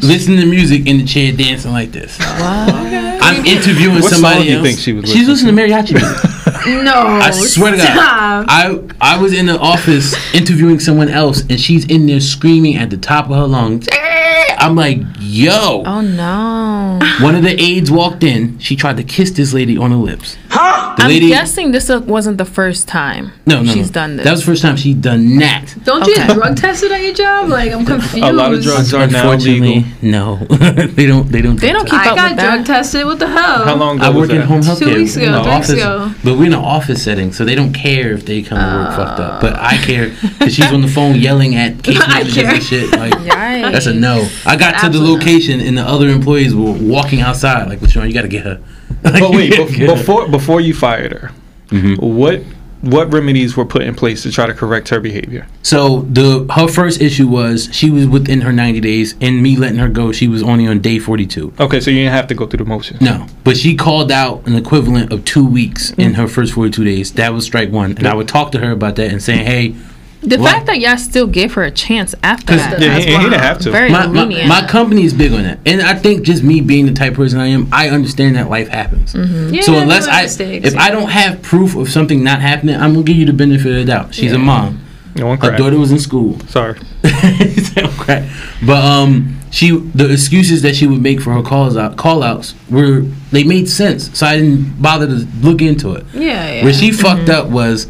Speaker 4: listening to music in the chair, dancing like this. I'm interviewing
Speaker 1: What
Speaker 4: somebody
Speaker 1: song do you
Speaker 4: else.
Speaker 1: think she was
Speaker 4: She's listening
Speaker 1: listening
Speaker 4: to mariachi music.
Speaker 2: No.
Speaker 4: I swear to God. I I was in the office interviewing someone else, and she's in there screaming at the top of her lungs. Eh. I'm like, yo.
Speaker 3: Oh no.
Speaker 4: One of the aides walked in. She tried to kiss this lady on the lips. The
Speaker 3: I'm
Speaker 4: lady,
Speaker 3: guessing this uh, wasn't the first time
Speaker 4: no, no,
Speaker 3: she's
Speaker 4: no.
Speaker 3: done this.
Speaker 4: That was the first time she'd done that.
Speaker 2: Don't you get drug tested at your job? Like I'm confused.
Speaker 1: A lot of drugs are now
Speaker 4: Unfortunately,
Speaker 1: legal.
Speaker 4: no, they don't. They don't.
Speaker 3: They
Speaker 4: do
Speaker 3: don't
Speaker 4: that.
Speaker 3: keep
Speaker 2: I
Speaker 3: up
Speaker 2: got
Speaker 3: with
Speaker 2: drug
Speaker 3: that.
Speaker 2: tested. What the hell?
Speaker 1: How long ago
Speaker 4: I work in home health
Speaker 2: Two
Speaker 4: care.
Speaker 2: weeks ago,
Speaker 4: in the
Speaker 2: three weeks ago.
Speaker 4: but we're in an office setting, so they don't care if they come to work fucked up. But I care because she's on the phone yelling at case
Speaker 2: I
Speaker 4: managers
Speaker 2: care.
Speaker 4: and shit. Like
Speaker 3: Yikes.
Speaker 4: that's a no. I got to the location and the other employees were walking outside. Like, what's wrong? You got to get her. Like,
Speaker 1: But wait,
Speaker 4: you
Speaker 1: bef- before before you fired her,
Speaker 4: Mm-hmm.
Speaker 1: what what remedies were put in place to try to correct her behavior?
Speaker 4: So the her first issue was she was within her 90 days, and me letting her go, she was only on day 42.
Speaker 1: Okay, so you didn't have to go through the motions.
Speaker 4: No, but she called out an equivalent of two weeks in her first 42 days. That was strike one, and I would talk to her about that and saying, "Hey,
Speaker 3: the
Speaker 4: What?
Speaker 3: fact that y'all still gave her a chance after that.
Speaker 1: Yeah,
Speaker 2: That's
Speaker 1: he, he didn't have to.
Speaker 3: Very
Speaker 4: my, my,
Speaker 3: lenient.
Speaker 4: my company is big on that, and I think just me being the type of person I am, I understand that life happens.
Speaker 2: Yeah,
Speaker 4: so unless I,
Speaker 2: mistakes,
Speaker 4: if
Speaker 2: yeah.
Speaker 4: I don't have proof of something not happening, I'm gonna give you the benefit of the doubt. She's a mom.
Speaker 1: no one
Speaker 4: Her daughter was in school.
Speaker 1: Sorry.
Speaker 4: okay. But um, she the excuses that she would make for her calls out call outs were they made sense. So I didn't bother to look into it.
Speaker 2: Yeah, yeah.
Speaker 4: Where she fucked up was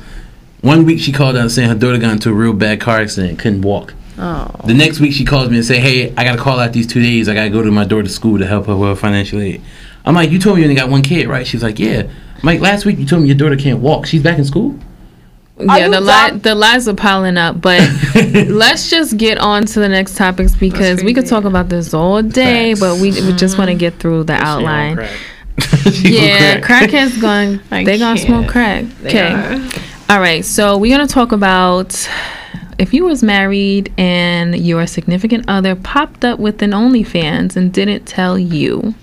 Speaker 4: one week she called out saying her daughter got into a real bad car accident, couldn't walk.
Speaker 2: oh.
Speaker 4: The next week she calls me and say, "Hey, I got to call out these two days. I got to go to my daughter's school to help her with her financial aid." I'm like, "You told me you only got one kid, right?" She's like, "Yeah." I'm like, "Last week you told me your daughter can't walk. She's back in school."
Speaker 3: yeah, the li-
Speaker 2: dumb?
Speaker 3: the lies are piling up, but let's just get on to the next topics because we could talk about this all day,
Speaker 4: Facts.
Speaker 3: but we, we just want to get through the outline.
Speaker 4: She
Speaker 3: Yeah,
Speaker 4: crack.
Speaker 3: crackheads going.
Speaker 2: I
Speaker 3: they gonna
Speaker 2: can't.
Speaker 3: smoke crack. Okay.
Speaker 2: Are.
Speaker 3: All right. So we're gonna talk about if you was married and your significant other popped up with an OnlyFans and didn't tell you.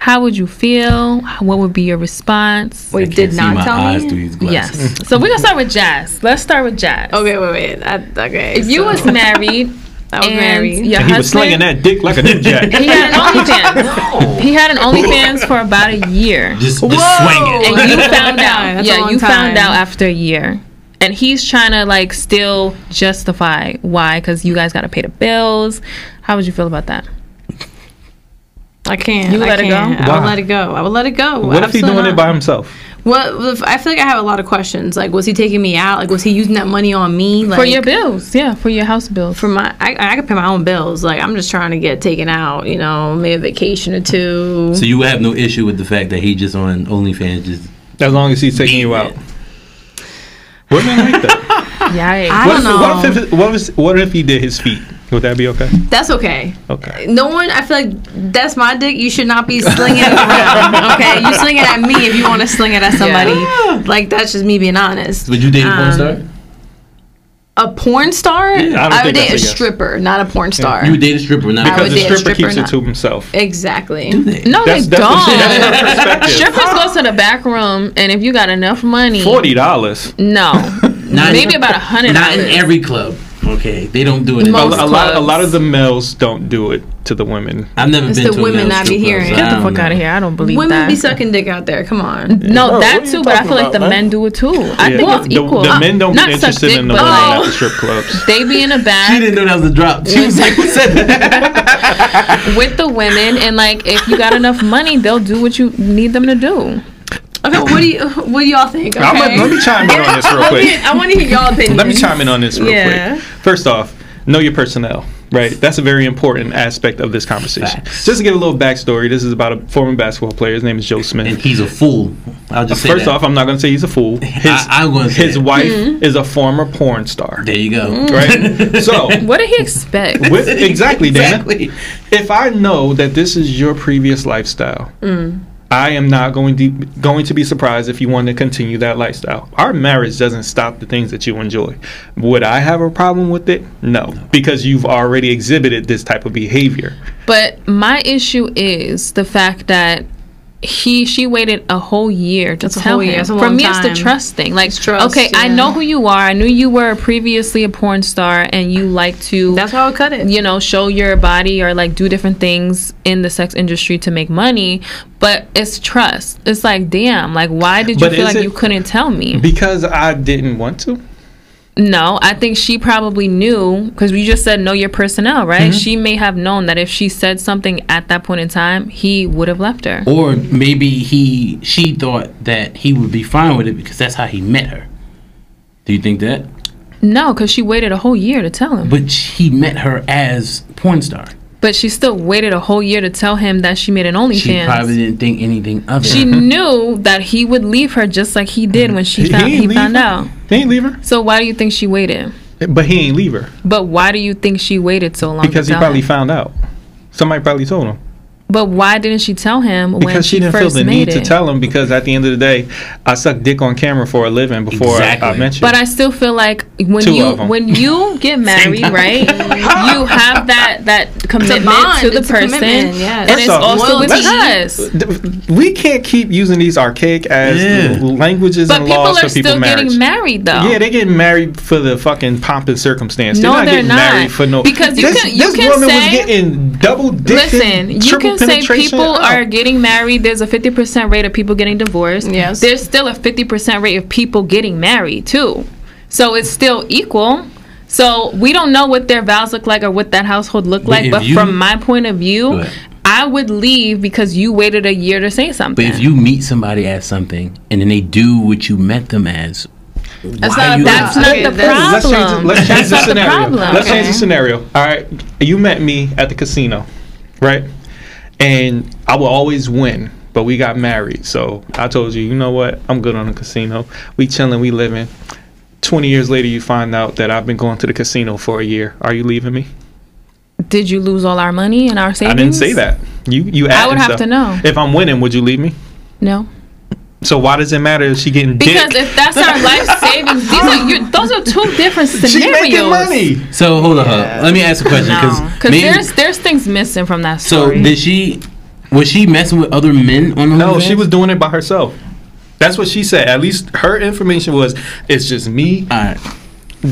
Speaker 3: How would you feel? What would be your response?
Speaker 2: Wait,
Speaker 4: I
Speaker 2: did
Speaker 4: can't see
Speaker 2: not
Speaker 4: my
Speaker 2: tell
Speaker 4: eyes
Speaker 2: me?
Speaker 4: through these glasses.
Speaker 3: Yes. So we're gonna start with Jazz. Let's start with Jazz.
Speaker 2: Okay, wait, wait. I, okay.
Speaker 3: If you was married,
Speaker 2: I was
Speaker 3: and
Speaker 2: married.
Speaker 3: your
Speaker 1: And he was slinging that dick like a ninja.
Speaker 3: He had an OnlyFans. He had an OnlyFans for about a year.
Speaker 4: Just, just
Speaker 2: Whoa!
Speaker 4: swing
Speaker 3: and you found out.
Speaker 2: That's a
Speaker 3: Yeah,
Speaker 2: long
Speaker 3: you found out after a year. and he's trying to like still justify why because you guys got to pay the bills. How would you feel about that?
Speaker 2: I can't.
Speaker 3: You
Speaker 2: I
Speaker 3: let it go?
Speaker 2: can't. I
Speaker 1: Why?
Speaker 2: would let it go. I would let it go.
Speaker 1: What if he's
Speaker 2: Absolutely
Speaker 1: doing it by himself?
Speaker 2: What? I feel like I have a lot of questions. Like, was he taking me out? Like, was he using that money on me? Like,
Speaker 3: for your bills, yeah, for your house bills.
Speaker 2: for my, I, I could pay my own bills. Like, I'm just trying to get taken out. You know, maybe a vacation or two.
Speaker 4: So you have no issue with the fact that he just on OnlyFans just
Speaker 1: As long as he's taking you out. Women like that.
Speaker 3: yeah,
Speaker 2: I
Speaker 1: what,
Speaker 2: don't
Speaker 1: if,
Speaker 2: know.
Speaker 1: what if what if what if he did his feet? Would that be okay?
Speaker 2: That's okay.
Speaker 1: Okay.
Speaker 2: No one. I feel like that's my dick. You should not be slinging it around. Okay, you sling it at me if you want to sling it at somebody. Like that's just me being honest.
Speaker 4: Would you date a porn
Speaker 2: Um,
Speaker 4: star?
Speaker 2: A porn star?
Speaker 1: I don't
Speaker 2: I,
Speaker 1: think
Speaker 2: would date
Speaker 1: that's
Speaker 2: a
Speaker 1: a
Speaker 2: stripper, not a porn star.
Speaker 4: You would date a stripper, not
Speaker 2: I
Speaker 1: Because
Speaker 2: would
Speaker 1: the stripper,
Speaker 2: stripper
Speaker 1: keeps it to himself.
Speaker 2: exactly.
Speaker 3: no,
Speaker 1: That's,
Speaker 3: they
Speaker 1: that's,
Speaker 3: don't.
Speaker 1: that's.
Speaker 3: Strippers go to the back room, and if you got enough money,
Speaker 1: Forty dollars.
Speaker 3: no,
Speaker 4: Not
Speaker 3: maybe about a hundred.
Speaker 4: Not in every club. Okay, they don't do it.
Speaker 1: A, a lot. A lot of the males don't do it to the women.
Speaker 4: I've never
Speaker 2: It's
Speaker 4: been
Speaker 2: the
Speaker 4: to a
Speaker 2: women
Speaker 4: male
Speaker 2: I be hearing.
Speaker 4: so
Speaker 2: Get
Speaker 3: the fuck out of here! I don't believe that.
Speaker 2: Women
Speaker 3: that.
Speaker 2: be sucking dick out there. Come on.
Speaker 3: no,
Speaker 1: Oh,
Speaker 3: that too, but I feel like the
Speaker 1: man?
Speaker 3: men do it too. I
Speaker 1: Yeah.
Speaker 3: think it's
Speaker 1: the,
Speaker 3: equal.
Speaker 1: the men don't
Speaker 3: Not
Speaker 1: be interested
Speaker 3: dick,
Speaker 1: in the women
Speaker 3: like,
Speaker 1: at oh. the strip clubs.
Speaker 3: They be in the
Speaker 4: She
Speaker 3: back
Speaker 4: didn't know that was a drop. She was like, "Who said that?"
Speaker 3: with the women, and like if you got enough money, they'll do what you need them to do.
Speaker 2: Okay, what do you what do y'all think? Okay.
Speaker 1: I'm let me chime in on this real quick.
Speaker 2: me- I want to hear y'all opinion.
Speaker 1: Let me chime in on this real
Speaker 2: Yeah.
Speaker 1: quick. First off, know your personnel. Right, that's a very important aspect of this conversation.
Speaker 4: Facts.
Speaker 1: Just to give a little backstory, this is about a former basketball player. His name is Joe Smith.
Speaker 4: And he's a fool. I'll just
Speaker 1: First
Speaker 4: that.
Speaker 1: off, I'm not going to say he's a fool. His,
Speaker 4: I- I'm gonna say
Speaker 1: his
Speaker 4: that.
Speaker 1: wife
Speaker 2: Mm-hmm.
Speaker 1: is a former porn star.
Speaker 4: there you go.
Speaker 1: Right. so,
Speaker 3: What did he expect?
Speaker 1: with, exactly, Dana.
Speaker 4: Exactly.
Speaker 1: If I know that this is your previous lifestyle,
Speaker 2: Mm.
Speaker 1: I am not going to going to be surprised if you want to continue that lifestyle. Our marriage doesn't stop the things that you enjoy. Would I have a problem with it? No, because you've already exhibited this type of behavior.
Speaker 3: But my issue is the fact that he she waited a whole year to
Speaker 2: That's a
Speaker 3: tell
Speaker 2: whole year.
Speaker 3: him.
Speaker 2: That's a
Speaker 3: For
Speaker 2: long
Speaker 3: me, it's the trust thing. Like,
Speaker 2: trust,
Speaker 3: okay, I know who you are. I knew you were previously a porn star, and you like to
Speaker 2: That's how I would cut it.
Speaker 3: you know, show your body or like do different things in the sex industry to make money. But it's trust. It's like, damn, like why did you
Speaker 1: But
Speaker 3: feel like
Speaker 1: it-
Speaker 3: you couldn't tell me?
Speaker 1: Because I didn't want to.
Speaker 3: No, I think she probably knew because we just said know your personnel, right?
Speaker 1: Mm-hmm.
Speaker 3: She may have known that if she said something at that point in time, he would have left her.
Speaker 4: Or maybe he she thought that he would be fine with it because that's how he met her. Do you think that?
Speaker 3: No, because she waited a whole year to tell him.
Speaker 4: But he met her as porn star.
Speaker 3: But she still waited a whole year to tell him that she made an
Speaker 4: She
Speaker 3: OnlyFans.
Speaker 4: probably didn't think anything of it.
Speaker 3: She knew that he would leave her just like he did when she found,
Speaker 1: ain't
Speaker 3: he found
Speaker 1: her.
Speaker 3: out.
Speaker 1: He ain't leave her.
Speaker 3: So why do you think she waited?
Speaker 1: But he ain't leave her
Speaker 3: But why do you think she waited so long?
Speaker 1: because he probably
Speaker 3: him?
Speaker 1: found out. Somebody probably told him.
Speaker 3: But why didn't she tell him when
Speaker 1: Because she didn't feel the
Speaker 3: made
Speaker 1: need to tell him. Because at the end of the day, I suck dick on camera for a living before I, I
Speaker 4: Exactly.
Speaker 1: met you.
Speaker 3: But I still feel like when
Speaker 1: Two
Speaker 3: you when you get married, right? you have that that commitment
Speaker 2: bond.
Speaker 3: to the
Speaker 2: It's
Speaker 3: person,
Speaker 2: yes.
Speaker 3: and it's
Speaker 1: off,
Speaker 3: also with
Speaker 2: loyalty.
Speaker 3: trust.
Speaker 1: we can't keep using these archaic as
Speaker 4: Yeah.
Speaker 1: languages
Speaker 3: But
Speaker 1: and
Speaker 3: people
Speaker 1: laws
Speaker 3: are
Speaker 1: for people
Speaker 3: still
Speaker 1: marriage.
Speaker 3: getting married, though.
Speaker 1: Yeah, they're getting married for the fucking pomp and circumstance.
Speaker 3: No,
Speaker 1: they're not
Speaker 3: they're
Speaker 1: getting
Speaker 3: not.
Speaker 1: married for no.
Speaker 3: Because you
Speaker 1: this,
Speaker 3: can- you
Speaker 1: this
Speaker 3: can
Speaker 1: woman was getting double dick.
Speaker 3: Listen, you can say people are getting married. There's a 50% rate of people getting divorced.
Speaker 2: Yes.
Speaker 3: There's still a 50% rate of people getting married, too. So it's still equal. So we don't know what their vows look like or what that household looked like. But
Speaker 4: you-
Speaker 3: from my point of view, I would leave because you waited a year to say something.
Speaker 4: But if you meet somebody as something and then they do what you met them as,
Speaker 2: That's
Speaker 4: why
Speaker 2: not-
Speaker 4: you
Speaker 3: That's not
Speaker 2: Okay,
Speaker 3: the
Speaker 2: that's-
Speaker 1: Let's change,
Speaker 3: problem.
Speaker 1: let's change the
Speaker 3: not the
Speaker 1: scenario.
Speaker 3: problem.
Speaker 1: Let's change the scenario. All right, you met me at the casino, right? And I will always win, but we got married. So I told you, you know what? I'm good on the casino. We chilling, we living. Twenty years later, you find out that I've been going to the casino for a year. Are you leaving me?
Speaker 3: Did you lose all our money and our savings?
Speaker 1: I didn't say that. You you.
Speaker 3: I would have
Speaker 1: stuff.
Speaker 3: to know.
Speaker 1: If I'm winning, would you leave me?
Speaker 3: No.
Speaker 1: So why does it matter if she getting
Speaker 3: Because
Speaker 1: dick?
Speaker 3: if that's our life savings, these are you, those are two different
Speaker 1: she
Speaker 3: scenarios.
Speaker 1: making money.
Speaker 4: So hold on, hold on. let me ask a question because
Speaker 3: No, because there's there's things missing from that story.
Speaker 4: so did she was she messing with other men on the
Speaker 1: No, she was doing it by herself. That's what she said. At least her information was it's just me,
Speaker 4: All right.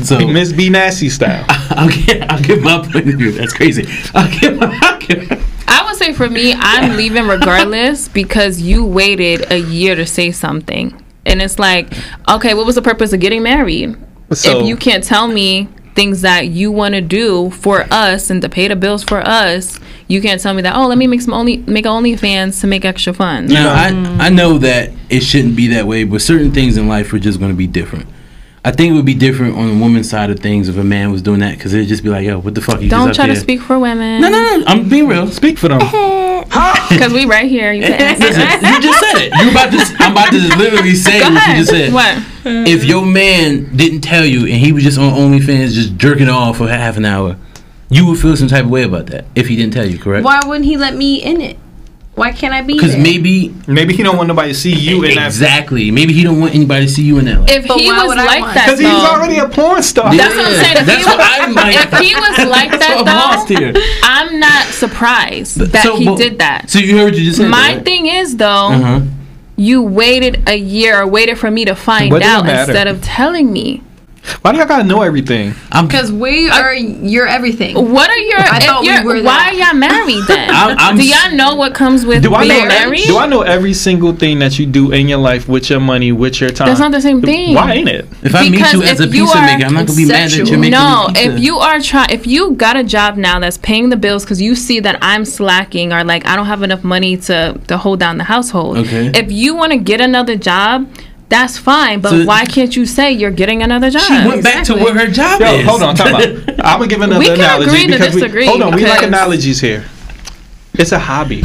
Speaker 4: So
Speaker 1: Miss B Nasty style.
Speaker 4: I'll get I'll give my point of view. That's crazy. I'll give my. I'll give,
Speaker 3: I would say for me, I'm leaving regardless because you waited a year to say something. And it's like, okay, what was the purpose of getting married?
Speaker 1: So-
Speaker 3: if you can't tell me things that you want to do for us and to pay the bills for us, you can't tell me that. Oh, let me make some only make OnlyFans to make extra funds.
Speaker 4: Now, I, I know that it shouldn't be that way, but certain things in life are just going to be different. I think it would be different on the woman's side of things if a man was doing that because it'd just be like, yo, what the fuck? You
Speaker 3: Don't
Speaker 4: just
Speaker 3: try
Speaker 4: up
Speaker 3: to
Speaker 4: here?
Speaker 3: speak for women.
Speaker 4: No, no, no. I'm being real.
Speaker 1: Speak for them.
Speaker 3: because we right here. You.
Speaker 4: Listen, you just said it. You about to? I'm about to literally say what you just said.
Speaker 3: What?
Speaker 4: If your man didn't tell you and he was just on OnlyFans just jerking off for half an hour, you would feel some type of way about that if he didn't tell you, correct?
Speaker 2: Why wouldn't he let me in it? Why can't I be
Speaker 4: Because maybe
Speaker 1: Maybe he don't want nobody to see you in that.
Speaker 4: exactly. Maybe he don't want anybody to see you in that.
Speaker 3: If
Speaker 2: But
Speaker 3: he
Speaker 2: why
Speaker 3: was
Speaker 2: would
Speaker 3: like that,
Speaker 1: Because he's
Speaker 3: though,
Speaker 1: already a porn star.
Speaker 3: That's what I'm saying. If
Speaker 4: That's
Speaker 3: he
Speaker 4: what I'm like.
Speaker 3: if he was like
Speaker 4: So I'm
Speaker 3: that
Speaker 4: lost
Speaker 3: though,
Speaker 4: here.
Speaker 3: I'm not surprised that
Speaker 4: So,
Speaker 3: he
Speaker 4: but-
Speaker 3: did that.
Speaker 4: So you heard what you just said.
Speaker 3: My
Speaker 4: right?
Speaker 3: thing is though,
Speaker 4: Uh-huh.
Speaker 3: you waited a year or waited for me to find
Speaker 1: What
Speaker 3: out instead of telling me.
Speaker 1: Why do y'all gotta know everything?
Speaker 2: Because we are your everything.
Speaker 3: What are your?
Speaker 2: I
Speaker 3: eh,
Speaker 2: thought we
Speaker 3: you're-
Speaker 2: were
Speaker 3: why
Speaker 2: that.
Speaker 3: are y'all married then?
Speaker 4: I'm- I'm
Speaker 3: Do y'all know what comes with
Speaker 1: Do I
Speaker 3: being
Speaker 1: know?
Speaker 3: married?
Speaker 1: Do I know every single thing that you do in your life with your money, with your time?
Speaker 3: That's not the same thing.
Speaker 1: Why ain't it?
Speaker 4: if I meet you as a
Speaker 3: if you
Speaker 4: pizza maker, I'm not gonna be mad that you're making
Speaker 3: No,
Speaker 4: me pizza.
Speaker 3: if you are trying, if you got a job now that's paying the bills because you see that I'm slacking or like I don't have enough money to to hold down the household.
Speaker 4: Okay.
Speaker 3: If you want to get another job, that's fine. But
Speaker 4: So-
Speaker 3: why can't you say you're getting another job?
Speaker 4: she went back to
Speaker 2: Exactly.
Speaker 4: what her job
Speaker 1: Yo,
Speaker 4: is.
Speaker 1: hold on, time out. I'm gonna give another
Speaker 3: We can
Speaker 1: analogy
Speaker 3: agree to
Speaker 1: because
Speaker 3: disagree
Speaker 1: we hold on. We like
Speaker 3: because-
Speaker 1: analogies here. It's a hobby,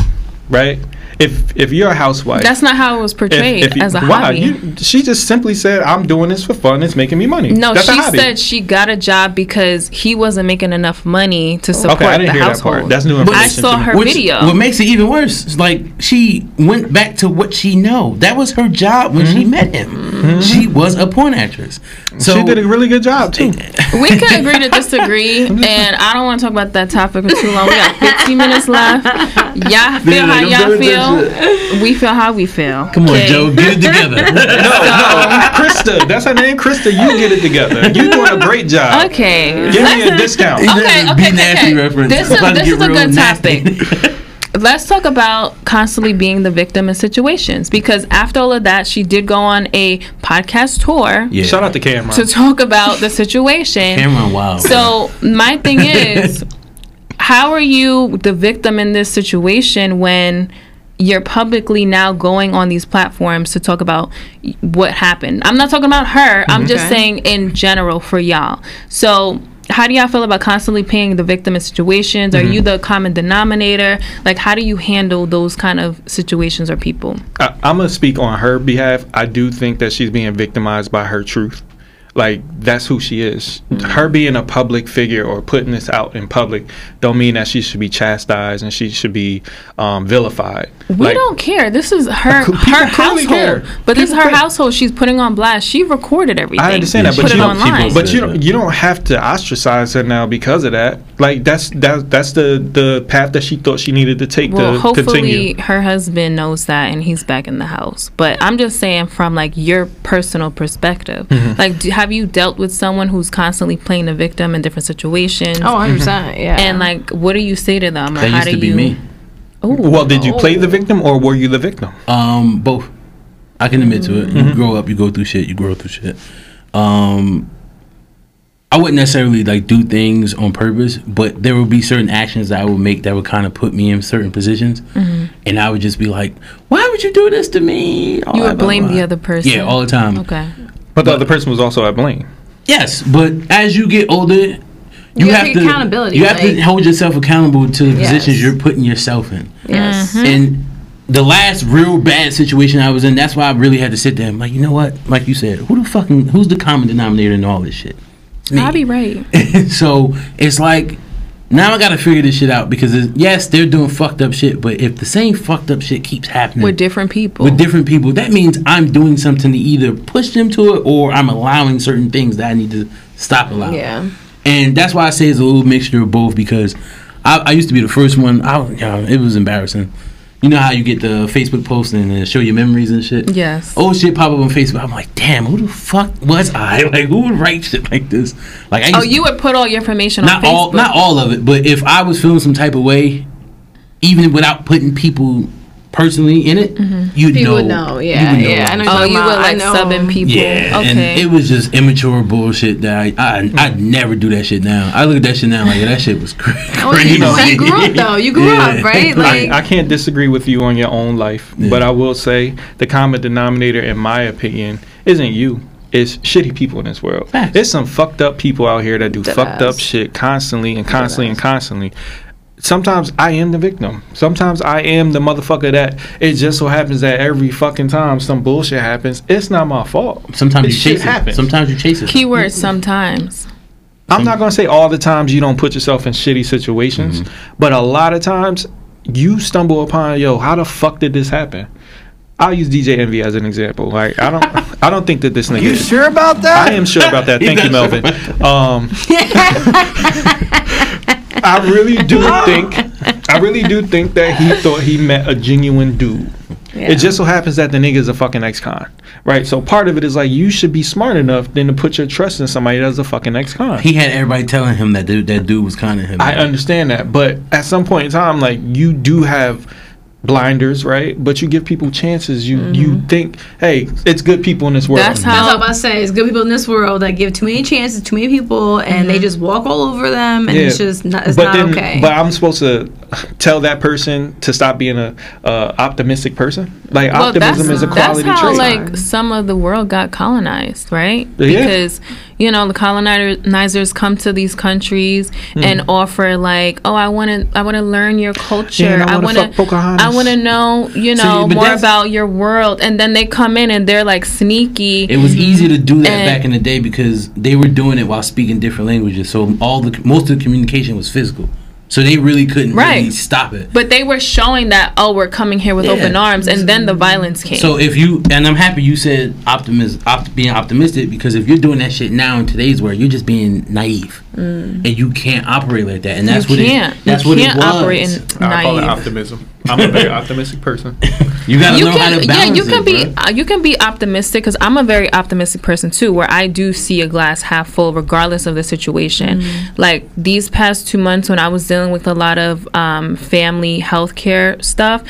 Speaker 1: right? If if you're a housewife,
Speaker 3: That's not how it was portrayed
Speaker 1: if you,
Speaker 3: as a
Speaker 1: why?
Speaker 3: hobby.
Speaker 1: You, she just simply said, "I'm doing this for fun. It's making me money."
Speaker 3: no,
Speaker 1: That's a
Speaker 3: she
Speaker 1: hobby.
Speaker 3: said she got a job because he wasn't making enough money to support
Speaker 1: Okay, I didn't
Speaker 3: the
Speaker 1: hear that part. That's new
Speaker 3: I
Speaker 1: information.
Speaker 3: saw
Speaker 1: to me.
Speaker 3: her
Speaker 4: Which-
Speaker 3: video.
Speaker 4: What makes it even worse is like she went back to what she know. That was her job when she mm-hmm. met him. Mm-hmm. She was a porn actress. So
Speaker 1: she did a really good job too.
Speaker 3: We can agree to disagree, and I don't want to talk about that topic for too long. We got 15 minutes left. Y'all feel how y'all
Speaker 4: done with.
Speaker 3: We feel how we feel.
Speaker 4: come on,
Speaker 3: okay?
Speaker 4: Joe, get it together.
Speaker 1: No, no, Krista. That's her name, Krista. You get it together. You're doing a great job.
Speaker 3: Okay.
Speaker 1: Give me a discount.
Speaker 4: Is
Speaker 3: Okay,
Speaker 4: that
Speaker 3: okay,
Speaker 4: Be nasty
Speaker 3: okay.
Speaker 4: reference?
Speaker 3: This
Speaker 4: I'm
Speaker 3: is- this is a good
Speaker 4: nasty.
Speaker 3: Let's talk about constantly being the victim in situations because after all of that, she did go on a podcast tour
Speaker 4: yeah.
Speaker 1: Shout out to Cameron.
Speaker 3: to talk about the situation.
Speaker 4: Cameron, wow.
Speaker 3: So my thing is, how are you the victim in this situation when you're publicly now going on these platforms to talk about what happened? I'm not talking about her. I'm mm-hmm.
Speaker 2: just
Speaker 3: saying in general for y'all. So. How do y'all feel about constantly paying the victim in situations? Are you mm-hmm. the common denominator? Like, how do you handle those kind of situations or people?
Speaker 1: I, I'm gonna speak on her behalf. I do think that she's being victimized by her truth. Like that's who she is. Her being a public figure or putting this out in public don't mean that she should be chastised and she should be um, vilified.
Speaker 3: We
Speaker 1: Like,
Speaker 3: don't care. This is her her household.
Speaker 1: care.
Speaker 3: But this is her
Speaker 1: care.
Speaker 3: household. She's putting on blast. She recorded everything.
Speaker 1: I understand that, but you
Speaker 3: it
Speaker 1: don't.
Speaker 3: online.
Speaker 1: But you don't. You don't have to ostracize her now because of that. Like that's that. That's the the path that she thought she needed to take
Speaker 3: Well,
Speaker 1: to
Speaker 3: hopefully
Speaker 1: continue.
Speaker 3: her husband knows that and he's back in the house. But I'm just saying from like your personal perspective.
Speaker 1: Mm-hmm.
Speaker 3: Like do, have you dealt with someone who's constantly playing the victim in different situations?
Speaker 2: Oh, 100 percent. Yeah.
Speaker 3: And like what do you say to them? Or
Speaker 4: that
Speaker 3: how
Speaker 4: used
Speaker 3: do
Speaker 4: to be
Speaker 3: you
Speaker 4: me.
Speaker 3: Ooh.
Speaker 1: Well, did you play the
Speaker 2: Oh.
Speaker 1: victim or were you the victim?
Speaker 4: Um, both. I can admit to it.
Speaker 1: Mm-hmm.
Speaker 4: You grow up, you go through shit, you grow through shit. Um, I wouldn't necessarily like do things on purpose, but there would be certain actions that I would make that would kind of put me in certain positions, mm-hmm. and I would just be like, "Why would you do this to me?" All
Speaker 3: You would
Speaker 4: blah,
Speaker 3: blame
Speaker 4: blah.
Speaker 3: the other person.
Speaker 4: Yeah, all the time.
Speaker 3: Okay.
Speaker 1: But the other person was also at blame.
Speaker 4: Yes, but as you get older, you,
Speaker 2: You
Speaker 4: have,
Speaker 2: have to
Speaker 4: to
Speaker 2: accountability,
Speaker 4: You have to hold yourself accountable to the
Speaker 2: Yes.
Speaker 4: positions you're putting yourself in.
Speaker 2: yes. Mm-hmm.
Speaker 4: And the last real bad situation I was in, that's why I really had to sit there. I'm like, you know what? Like you said, who the fucking who's the common denominator in all this shit? Me.
Speaker 3: I'll be right.
Speaker 4: so it's like now I gotta figure this shit out because yes, they're doing fucked up shit, but if the same fucked up shit keeps happening
Speaker 3: With different people.
Speaker 4: with different people, that means I'm doing something to either push them to it or I'm allowing certain things that I need to stop allowing.
Speaker 2: Yeah.
Speaker 4: And that's why I say it's a little mixture of both because I, I used to be the first one. I, it was embarrassing. You know how you get the Facebook post and uh, show your memories and shit?
Speaker 3: Yes.
Speaker 4: Oh shit pop up on Facebook. I'm like, damn, who the fuck was I? Like, who would write shit like this? Like, I
Speaker 3: Oh, you would put all your information
Speaker 4: not
Speaker 3: on Facebook.
Speaker 4: all, not all of it, but if I was feeling some type of way, even without putting people personally in it, you'd
Speaker 2: You
Speaker 4: know.
Speaker 2: would know,
Speaker 4: you
Speaker 2: yeah,
Speaker 4: would know
Speaker 2: yeah,
Speaker 4: why.
Speaker 2: I know
Speaker 3: Oh, you
Speaker 2: about-
Speaker 3: were like
Speaker 2: know.
Speaker 3: subbing people.
Speaker 4: Yeah,
Speaker 3: okay.
Speaker 4: and it was just immature bullshit that I, I I'd never do that shit now. I look at that shit now like yeah, that shit was oh, crazy.
Speaker 2: Oh, you, know, you grew up though. You grew
Speaker 4: Yeah.
Speaker 2: up, right? Like,
Speaker 1: I, I can't disagree with you on your own life,
Speaker 4: Yeah.
Speaker 1: but I will say the common denominator, in my opinion, isn't you. It's shitty people in this world.
Speaker 4: Facts.
Speaker 1: There's some fucked up people out here that do
Speaker 2: Dead
Speaker 1: fucked up shit constantly and constantly and constantly. Sometimes I am the victim. Sometimes I am the motherfucker that it just so happens that every fucking time some bullshit happens, it's not my fault.
Speaker 4: Sometimes
Speaker 1: This
Speaker 4: you chase it.
Speaker 1: happens.
Speaker 4: Sometimes you chase it.
Speaker 3: Keyword sometimes.
Speaker 1: I'm not gonna say all the times you don't put yourself in shitty situations,
Speaker 4: Mm-hmm.
Speaker 1: but a lot of times you stumble upon, yo, how the fuck did this happen? I'll use DJ Envy as an example. Like I don't, I don't think that this nigga.
Speaker 5: You
Speaker 1: is-
Speaker 5: sure about that?
Speaker 1: I am sure about that. Thank you, Melvin.
Speaker 4: sure
Speaker 1: Um, I really do think, I really do think that he thought he met a genuine dude. It just so happens that the nigga is a fucking ex-con, right? So part of it is like you should be smart enough then to put your trust in somebody that's a fucking ex-con.
Speaker 4: He had everybody telling him that dude, that dude was kind of him.
Speaker 1: I understand that, but at some point in time, like you do have blinders, right? But you give people chances. You you mm-hmm. think, hey, it's good people in this world.
Speaker 3: That's
Speaker 2: That's what I'm
Speaker 3: how.
Speaker 2: about to say. It's good people in this world that give too many chances, too many people, and they mm-hmm. just walk all over them, and it's just not, it's
Speaker 1: but
Speaker 2: not
Speaker 1: then,
Speaker 2: okay.
Speaker 1: but I'm supposed to tell that person to stop being a uh, optimistic person. Like
Speaker 3: Well, that's,
Speaker 1: optimism is a quality
Speaker 3: that's how
Speaker 1: trait.
Speaker 3: like some of the world got colonized, right?
Speaker 1: Yeah.
Speaker 3: Because you know the colonizers come to these countries
Speaker 1: Hmm.
Speaker 3: and offer like, oh, I want to, I want to learn your culture.
Speaker 1: Yeah, I
Speaker 3: I
Speaker 1: wanna
Speaker 3: want
Speaker 1: fuck
Speaker 3: to,
Speaker 1: Pocahontas."
Speaker 3: I want to know, you know,
Speaker 4: but
Speaker 3: more about your world. And then they come in and they're like sneaky.
Speaker 4: It was easy to do that back in the day because they were doing it while speaking different languages. So all the most of the communication was physical. So they really couldn't really stop it.
Speaker 3: but they were showing that, oh, we're coming here with
Speaker 4: Yeah.
Speaker 3: open arms, and then the violence came.
Speaker 4: So if you and I'm happy you said optimism, opt, being optimistic because if you're doing that shit now in today's world, you're just being naive, and you can't operate like that. And that's
Speaker 3: you
Speaker 4: what
Speaker 3: can't.
Speaker 4: it. That's
Speaker 3: you
Speaker 4: what
Speaker 3: can't
Speaker 4: it was.
Speaker 3: operate in
Speaker 1: I call it optimism. I'm a very optimistic person.
Speaker 4: you gotta
Speaker 3: you
Speaker 4: know how
Speaker 3: can,
Speaker 4: to
Speaker 3: yeah, you can
Speaker 4: it,
Speaker 3: be,
Speaker 4: bruh.
Speaker 3: uh, you can be optimistic because I'm a very optimistic person too, where I do see a glass half full regardless of the situation. Like these past two months when I was dealing with a lot of um, family healthcare stuff.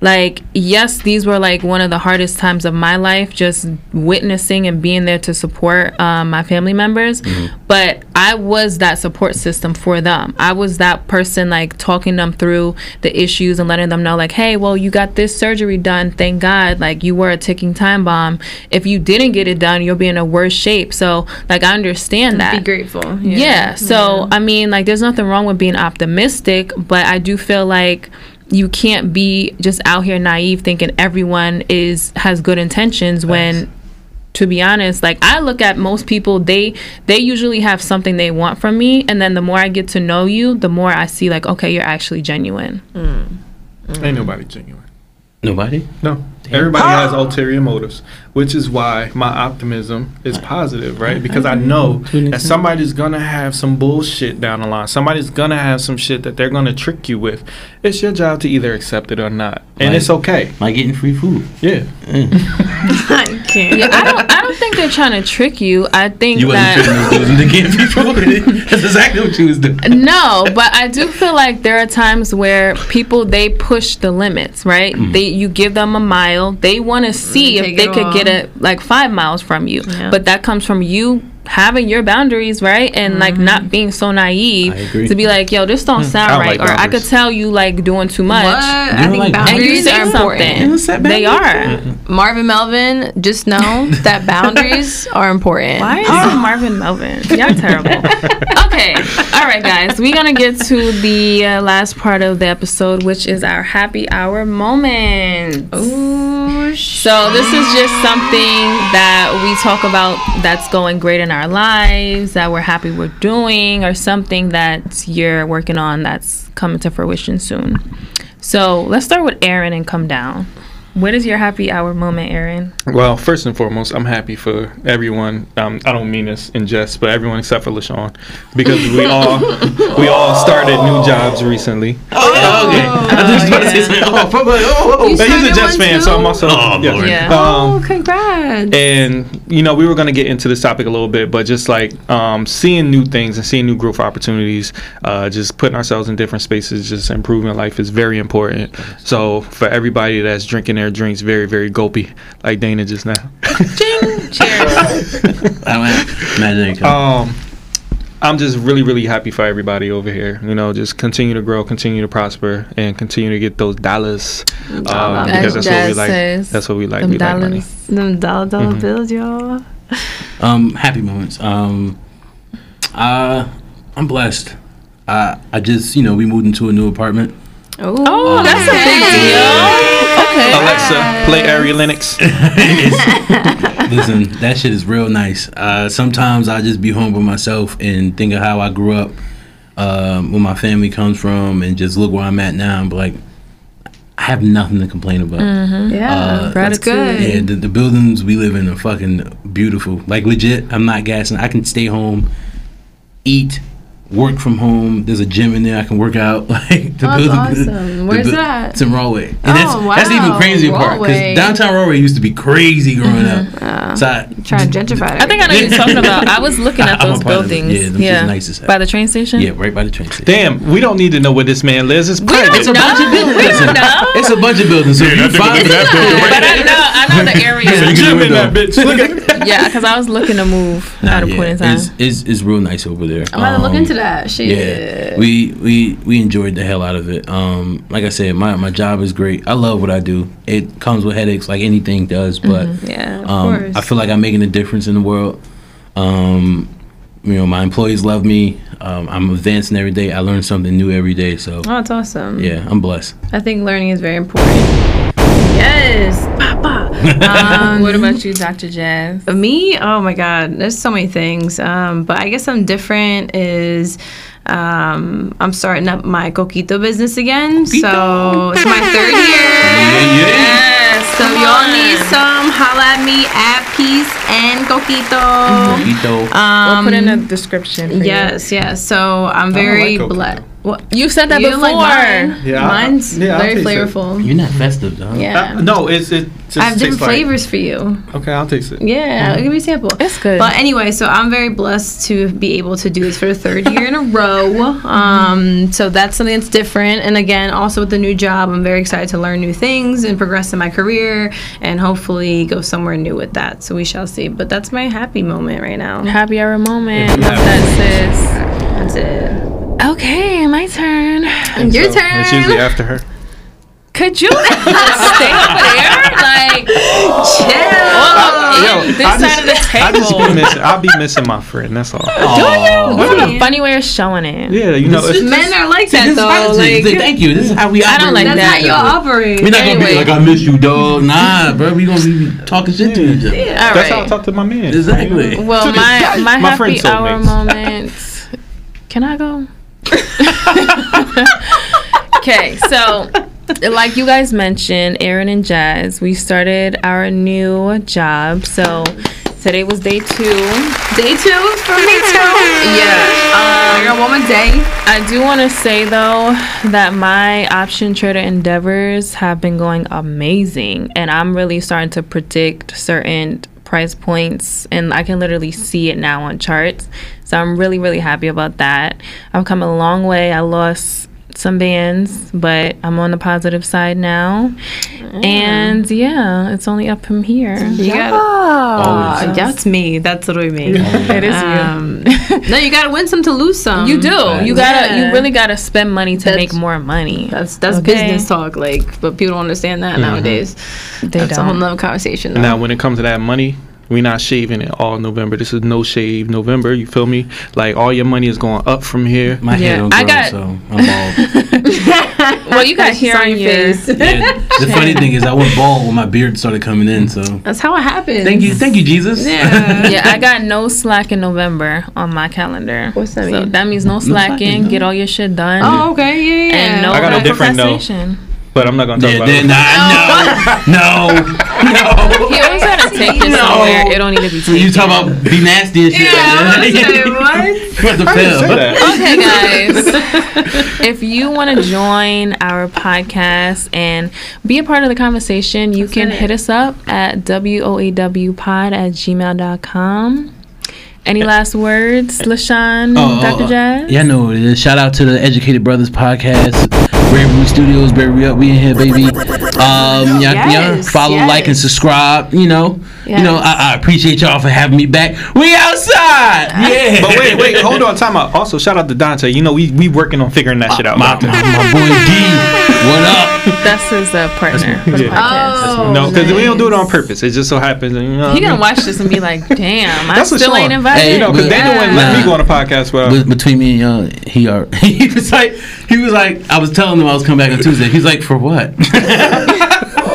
Speaker 3: Like yes, these were like one of the hardest times of my life, just witnessing and being there to support um, my family members. But I was that support system for them. I was that person like talking them through the issues and letting them know like, hey, well, you got this surgery done. Thank God. Like you were a ticking time bomb. If you didn't get it done, you'll be in a worse shape. So like I understand that.
Speaker 2: be grateful.
Speaker 3: Yeah. So I mean, like, there's nothing wrong with being optimistic, but I do feel like you can't be just out here naive thinking everyone is has good intentions when to be honest like i look at most people they they usually have something they want from me and then the more i get to know you the more i see like okay you're actually genuine hmm.
Speaker 1: Ain't nobody genuine.
Speaker 4: Nobody.
Speaker 1: No. Everybody has ulterior motives, which is why my optimism is positive, right? Mm-hmm. Because I know mm-hmm. that somebody's gonna have some bullshit down the line. Somebody's gonna have some shit that they're gonna trick you with. It's your job to either accept it or not, and
Speaker 4: Like-
Speaker 1: it's okay.
Speaker 4: Like getting free food.
Speaker 1: Yeah. Mm.
Speaker 2: I can't.
Speaker 3: yeah, i don't i don't think they're trying to trick you i think
Speaker 4: You wasn't
Speaker 3: that
Speaker 4: tricking those dudes into getting. That's exactly what you was doing.
Speaker 3: no, but I do feel like there are times where people they push the limits, right?
Speaker 4: Mm-hmm.
Speaker 3: They you give them a mile, they want to see
Speaker 2: Take
Speaker 3: if they could
Speaker 2: all.
Speaker 3: get it like five miles from you,
Speaker 2: Yeah.
Speaker 3: but that comes from you having your boundaries, right? And like not being so naive to be like, yo, this don't
Speaker 1: I
Speaker 3: sound
Speaker 1: don't
Speaker 3: right,
Speaker 1: like
Speaker 3: or I could tell you like doing too much.
Speaker 2: What? I think
Speaker 4: like
Speaker 3: And you
Speaker 2: boundaries
Speaker 3: say
Speaker 2: are important.
Speaker 4: Set
Speaker 3: something. They
Speaker 4: boundaries?
Speaker 3: are.
Speaker 2: Marvin Melvin, just know that boundaries are important.
Speaker 3: Why is it Marvin Melvin? Y'all terrible. okay. All right, guys. We're going to get to the uh, last part of the episode, which is our happy hour moment.
Speaker 2: Ooh,
Speaker 3: So, this is just something that we talk about that's going great in our lives, that we're happy we're doing, or something that you're working on that's coming to fruition soon. So, let's start with Aaron and come down. What is your happy hour moment, Aaron?
Speaker 1: Well, first and foremost, I'm happy for everyone. Um, I don't mean this in jest, but everyone except for Lashawn, because we all we all started new jobs recently.
Speaker 4: Oh, yeah, okay. I was about to say something. Oh, I'm oh, oh,
Speaker 1: he's a
Speaker 2: started
Speaker 1: Jets fan,
Speaker 2: too?
Speaker 1: so I'm also
Speaker 4: Oh,
Speaker 1: yeah.
Speaker 4: Lord.
Speaker 3: Yeah.
Speaker 2: oh,
Speaker 1: Um,
Speaker 2: congrats.
Speaker 1: and you know, we were going to get into this topic a little bit, but just like um, seeing new things and seeing new growth opportunities, uh, just putting ourselves in different spaces, just improving life is very important. So for everybody that's drinking their drinks very, very gulpy, like Dana just now.
Speaker 3: Cheers.
Speaker 4: Imagine it.
Speaker 1: um, I'm just really, really happy for everybody over here. You know, just continue to grow, continue to prosper, and continue to get those dollars
Speaker 2: Dollars.
Speaker 1: because that's what we like. That's what we like.
Speaker 3: them
Speaker 1: We like money.
Speaker 3: dollars.
Speaker 2: Them dollar dollar
Speaker 1: Mhm.
Speaker 2: bills, y'all.
Speaker 4: Um, happy moments. Um, uh, I'm blessed. I I just you know we moved into a new apartment.
Speaker 3: Oh, that's a big deal. Okay.
Speaker 1: Alexa, play Area Linux.
Speaker 4: Listen, that shit is real nice. Uh, sometimes I just be home by myself and think of how I grew up, um, where my family comes from, and just look where I'm at now. And be like, I have nothing to complain about.
Speaker 2: Yeah,
Speaker 4: Uh,
Speaker 2: that's good.
Speaker 4: Yeah, the, the buildings we live in are fucking beautiful. Like legit, I'm not gassing. I can stay home, eat, work from home. There's a gym in there I can work out. Like the
Speaker 2: Oh, that's
Speaker 4: building.
Speaker 2: awesome.
Speaker 4: the
Speaker 2: Where's
Speaker 4: bu-
Speaker 2: that?
Speaker 4: It's in Rahway. And
Speaker 2: Oh,
Speaker 4: that's, that's even
Speaker 2: crazier
Speaker 4: crazy part because downtown Rahway used to be crazy growing up.
Speaker 2: Uh,
Speaker 4: So I,
Speaker 2: trying to gentrify it.
Speaker 3: I think I know what you're talking about. I was looking at
Speaker 4: I'm
Speaker 3: those
Speaker 4: part of it.
Speaker 3: buildings.
Speaker 4: Yeah, them shit's nice as hell.
Speaker 3: By the train station?
Speaker 4: yeah, right by the train station.
Speaker 1: Damn, we don't need to know where this man lives. It's private.
Speaker 4: It's a bunch of buildings.
Speaker 3: We don't know.
Speaker 4: It's a bunch of buildings. So if you find
Speaker 1: that building
Speaker 3: But I know, I know the area.
Speaker 4: Yeah.
Speaker 1: Gym in that bitch. Look at
Speaker 3: yeah, because I was looking to move at a point in time.
Speaker 4: It's, it's, it's real nice over there.
Speaker 2: I'm gonna look
Speaker 4: Um,
Speaker 2: into that. Shit.
Speaker 4: Yeah, we we we enjoyed the hell out of it. Um, like I said, my my job is great. I love what I do. It comes with headaches, like anything does, but
Speaker 2: yeah, of
Speaker 4: um,
Speaker 2: course.
Speaker 4: I feel like I'm making a difference in the world. Um, you know, my employees love me. Um, I'm advancing every day. I learn something new every day. So
Speaker 2: oh, that's awesome.
Speaker 4: yeah, I'm blessed.
Speaker 2: I think learning is very important. Yes, Papa. Um,
Speaker 3: what about you, Dr. Jazz?
Speaker 2: Me? Oh my God, there's so many things. Um, but I guess I'm different. Is um, I'm starting up my coquito business again. So it's my third year.
Speaker 3: Yes.
Speaker 2: So y'all need some? Holla at me at Peace and Coquito.
Speaker 4: Coquito.
Speaker 2: Um,
Speaker 3: we'll put in a description. For you.
Speaker 2: yes, yes. So I'm very
Speaker 1: like
Speaker 2: blessed. What?
Speaker 3: You said that
Speaker 2: You
Speaker 3: before.
Speaker 2: like mine?
Speaker 1: Yeah,
Speaker 2: Mine's
Speaker 1: yeah,
Speaker 2: very
Speaker 1: taste it.
Speaker 2: flavorful.
Speaker 4: You're not festive, though.
Speaker 2: Yeah.
Speaker 1: Uh, no, it's it. Just
Speaker 2: I have different
Speaker 1: tastes like-
Speaker 2: flavors for you.
Speaker 1: Okay, I'll taste it.
Speaker 2: Yeah, give me a sample.
Speaker 3: It's good.
Speaker 2: But anyway, so I'm very blessed to be able to do this for the third year in a row. Um, so that's something that's different. And again, also with the new job, I'm very excited to learn new things and progress in my career and hopefully go somewhere new with that. So we shall see. But that's my happy moment right now.
Speaker 3: Happy hour moment.
Speaker 1: Yeah.
Speaker 3: Love that,
Speaker 2: That's it.
Speaker 3: Sis. Okay, my turn.
Speaker 2: Your
Speaker 1: So,
Speaker 2: turn.
Speaker 1: It's usually after her.
Speaker 3: Could you stay over there? Like,
Speaker 2: Chill.
Speaker 3: all
Speaker 1: Yo,
Speaker 3: this
Speaker 1: I
Speaker 3: side
Speaker 1: just,
Speaker 3: of the
Speaker 1: I just be
Speaker 3: table.
Speaker 1: missing. I'll be missing my friend. That's all.
Speaker 4: Oh,
Speaker 3: What
Speaker 2: Yeah.
Speaker 3: a funny way of showing it.
Speaker 1: Yeah, you know. It's,
Speaker 2: Men are like that
Speaker 4: this is
Speaker 2: though.
Speaker 4: attitude.
Speaker 2: Like,
Speaker 4: Thank you. This is how we operate.
Speaker 3: I don't like
Speaker 2: that's
Speaker 3: that.
Speaker 2: how you operate.
Speaker 4: We're not gonna be like I miss you, dog. Nah, bro. We gonna be talking shit to each other.
Speaker 2: Yeah.
Speaker 3: All
Speaker 1: that's how I talk to my man.
Speaker 4: Exactly.
Speaker 3: Well, my my,
Speaker 1: my friend
Speaker 3: happy hour
Speaker 1: soulmates.
Speaker 3: moment. Can I go? okay, so like you guys mentioned, Aaron and Jazz, we started our new job. So today was day two.
Speaker 2: Day two for me too.
Speaker 3: Yeah.
Speaker 2: Got one more day.
Speaker 3: I do want to say though that my option trader endeavors have been going amazing, and I'm really starting to predict certain price points, and I can literally see it now on charts. So I'm really, really happy about that. I've come a long way. I lost some bands, but I'm on the positive side now, and yeah, it's only up from here.
Speaker 2: You gotta.
Speaker 4: Always.
Speaker 2: That's me. That's literally me.
Speaker 3: It is
Speaker 2: Um, no, you gotta win some to lose some.
Speaker 3: you. You do. You gotta.
Speaker 2: Yeah.
Speaker 3: You really gotta spend money to
Speaker 2: That's-
Speaker 3: make more money.
Speaker 2: That's that's
Speaker 3: Okay.
Speaker 2: business talk, like, but people don't understand that nowadays.
Speaker 3: They
Speaker 2: that's a whole
Speaker 3: don't.
Speaker 2: nother conversation. Though.
Speaker 1: Now, when it comes to that money, we not shaving it all November. This is no shave November. You feel me? Like all your money is going up from here.
Speaker 4: My
Speaker 3: Yeah,
Speaker 4: hair don't
Speaker 3: I got-
Speaker 4: so I'm bald.
Speaker 3: Well, you got hair on your
Speaker 2: face.
Speaker 4: Yeah. The funny thing is, I went bald when my beard started coming in. So
Speaker 2: That's how it happens.
Speaker 4: thank you, thank you, Jesus.
Speaker 2: Yeah.
Speaker 3: yeah, I got no slack in November on my calendar.
Speaker 2: What's that
Speaker 3: So
Speaker 2: mean?
Speaker 3: that means no slacking.
Speaker 4: slacking, no.
Speaker 3: Get all your shit done.
Speaker 2: Oh, okay. Yeah, yeah.
Speaker 3: And no,
Speaker 1: I got a
Speaker 3: no
Speaker 1: different no. But I'm not gonna talk
Speaker 4: Yeah,
Speaker 1: about it.
Speaker 4: nah, no, no, no.
Speaker 3: He always gotta take his
Speaker 4: No.
Speaker 3: somewhere. It don't need to be
Speaker 4: So
Speaker 3: taken.
Speaker 4: you talk about be nasty and shit.
Speaker 2: Yeah, I
Speaker 4: like that.
Speaker 2: like, what?
Speaker 4: What the
Speaker 1: I didn't say
Speaker 4: hell?
Speaker 1: that.
Speaker 3: Okay, guys. if you want to join our podcast and be a part of the conversation, you can
Speaker 2: it.
Speaker 3: hit us up at woawpod at gmail.com. Any last words, Lashawn,
Speaker 4: Oh,
Speaker 3: Dr.
Speaker 4: oh, oh.
Speaker 3: Jazz?
Speaker 4: Yeah, I know what it is. Shout out to the Educated Brothers podcast. Bravery Studios, Bravery Up, we in here, baby. Um, yeah, yeah,
Speaker 2: Yes,
Speaker 4: follow,
Speaker 2: yes.
Speaker 4: like, and subscribe. You know, you know, I, I appreciate y'all for having me back. We outside, yeah.
Speaker 1: But wait, wait, hold on, time out. Also, shout out to Dante. You know, we we working on figuring that shit out.
Speaker 4: my, my, my boy D, what up?
Speaker 3: That's his uh, partner for the
Speaker 1: yeah.
Speaker 2: Oh,
Speaker 1: No, because we don't do it on purpose. It just so happens, you know.
Speaker 3: He
Speaker 1: what
Speaker 3: gonna
Speaker 1: mean?
Speaker 3: watch this and be like, "Damn, I still ain't invited."
Speaker 4: Hey,
Speaker 1: You know, because
Speaker 4: But-
Speaker 1: Daniel wouldn't let me go on a podcast Well,
Speaker 4: But between me and y'all, he are, he was like, he was like, I was telling him I was coming back on Tuesday. He's like, for what?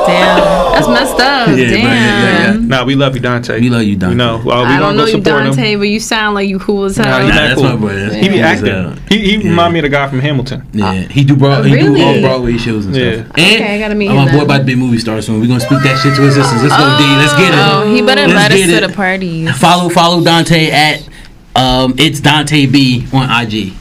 Speaker 3: Damn.
Speaker 2: That's messed up.
Speaker 4: Yeah,
Speaker 2: Damn.
Speaker 4: man, yeah, yeah.
Speaker 1: Nah, we love you, Dante.
Speaker 4: We love you, Dante.
Speaker 1: You know, uh, we
Speaker 2: I don't know
Speaker 1: go
Speaker 2: you, Dante,
Speaker 1: him.
Speaker 2: but you sound like you cool as
Speaker 1: Nah,
Speaker 2: hell.
Speaker 1: he
Speaker 4: Nah,
Speaker 1: not
Speaker 4: that's
Speaker 1: cool.
Speaker 4: my boy. That's
Speaker 1: He be acting.
Speaker 4: hell.
Speaker 1: He he
Speaker 4: Yeah.
Speaker 1: remind me of the guy from Hamilton.
Speaker 4: Yeah, he do broad, he do all Broadway shows and
Speaker 1: Yeah.
Speaker 4: stuff. And
Speaker 2: Okay, I gotta meet
Speaker 4: uh,
Speaker 2: him
Speaker 4: My boy about to be a movie star soon. We gonna speak that shit to his existence. Let's go, D. Let's get it.
Speaker 3: Oh, he better
Speaker 4: Let's
Speaker 3: let us
Speaker 4: get
Speaker 3: to the parties.
Speaker 4: Follow follow Dante at um it's Dante B on IG.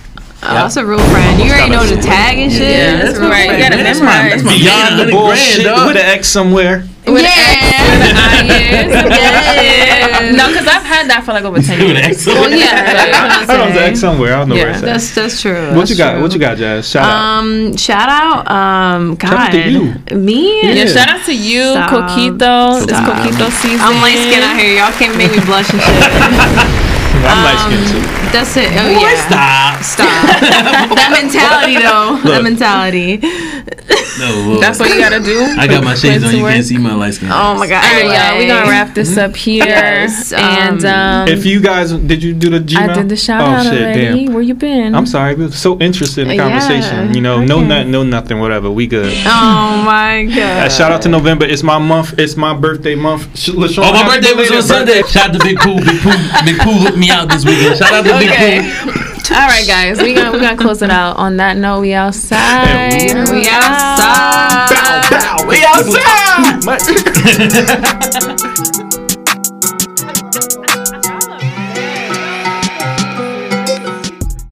Speaker 2: Oh, that's a real friend. You already know the tag and shit.
Speaker 3: Yeah,
Speaker 2: That's
Speaker 3: that's
Speaker 2: real
Speaker 3: right. You gotta
Speaker 4: That's my-
Speaker 3: memorize.
Speaker 4: that's my-
Speaker 1: Beyond the
Speaker 4: Yeah,
Speaker 1: bullshit
Speaker 4: dog.
Speaker 1: with an X somewhere.
Speaker 3: With
Speaker 2: Yeah.
Speaker 3: an I is.
Speaker 2: Yes.
Speaker 3: No, because I've had that for like over ten years.
Speaker 4: With an
Speaker 3: years.
Speaker 4: X.
Speaker 2: Well, yeah,
Speaker 1: I
Speaker 2: that's
Speaker 1: don't know
Speaker 2: what
Speaker 1: if
Speaker 2: I'm
Speaker 1: it's X somewhere. I don't know where
Speaker 3: Yeah.
Speaker 1: it's at.
Speaker 2: That's that's true.
Speaker 1: What
Speaker 2: That's
Speaker 1: you got?
Speaker 2: true.
Speaker 1: What you got, Jazz? Shout out.
Speaker 2: Um, shout out. Um, God,
Speaker 1: out to you.
Speaker 2: me.
Speaker 3: Yeah,
Speaker 1: Yeah.
Speaker 3: shout out to you,
Speaker 2: Stop.
Speaker 3: Coquito. It's Coquito season.
Speaker 2: I'm light skinned out here. Y'all can't make me blush and shit.
Speaker 1: I'm light skinned
Speaker 2: Um,
Speaker 1: too.
Speaker 2: That's it. Oh
Speaker 4: Boy,
Speaker 2: yeah.
Speaker 4: stop.
Speaker 2: Stop. that mentality though. That mentality.
Speaker 4: No, well,
Speaker 3: That's what you gotta do.
Speaker 4: I got my shades on. You
Speaker 3: work.
Speaker 4: can't see my light skin.
Speaker 2: Oh my god.
Speaker 3: All right, y'all. We're gonna wrap this up here.
Speaker 2: Yes,
Speaker 3: and um,
Speaker 1: If you guys, did you do the Gmail?
Speaker 3: I did the shout
Speaker 1: oh,
Speaker 3: out
Speaker 1: shit,
Speaker 3: already.
Speaker 1: Damn.
Speaker 3: Where you been?
Speaker 1: I'm sorry. We were so interested in the
Speaker 2: Yeah,
Speaker 1: conversation. You know, no nothing, no nothing, whatever. We good.
Speaker 2: Oh my god.
Speaker 1: Uh, shout out to November. It's my month. It's my birthday month. Sh- Lashawn,
Speaker 4: Oh, my birthday was on
Speaker 1: belated
Speaker 4: Sunday. Shout out to Big Pooh. Big Pooh. Big Pooh looked me out this weekend. Shout out to Big
Speaker 3: Okay.
Speaker 4: Pooh.
Speaker 3: All right, guys. We gonna we gonna close it out on that note. We outside.
Speaker 1: And
Speaker 2: We outside.
Speaker 1: Bow, bow. We outside.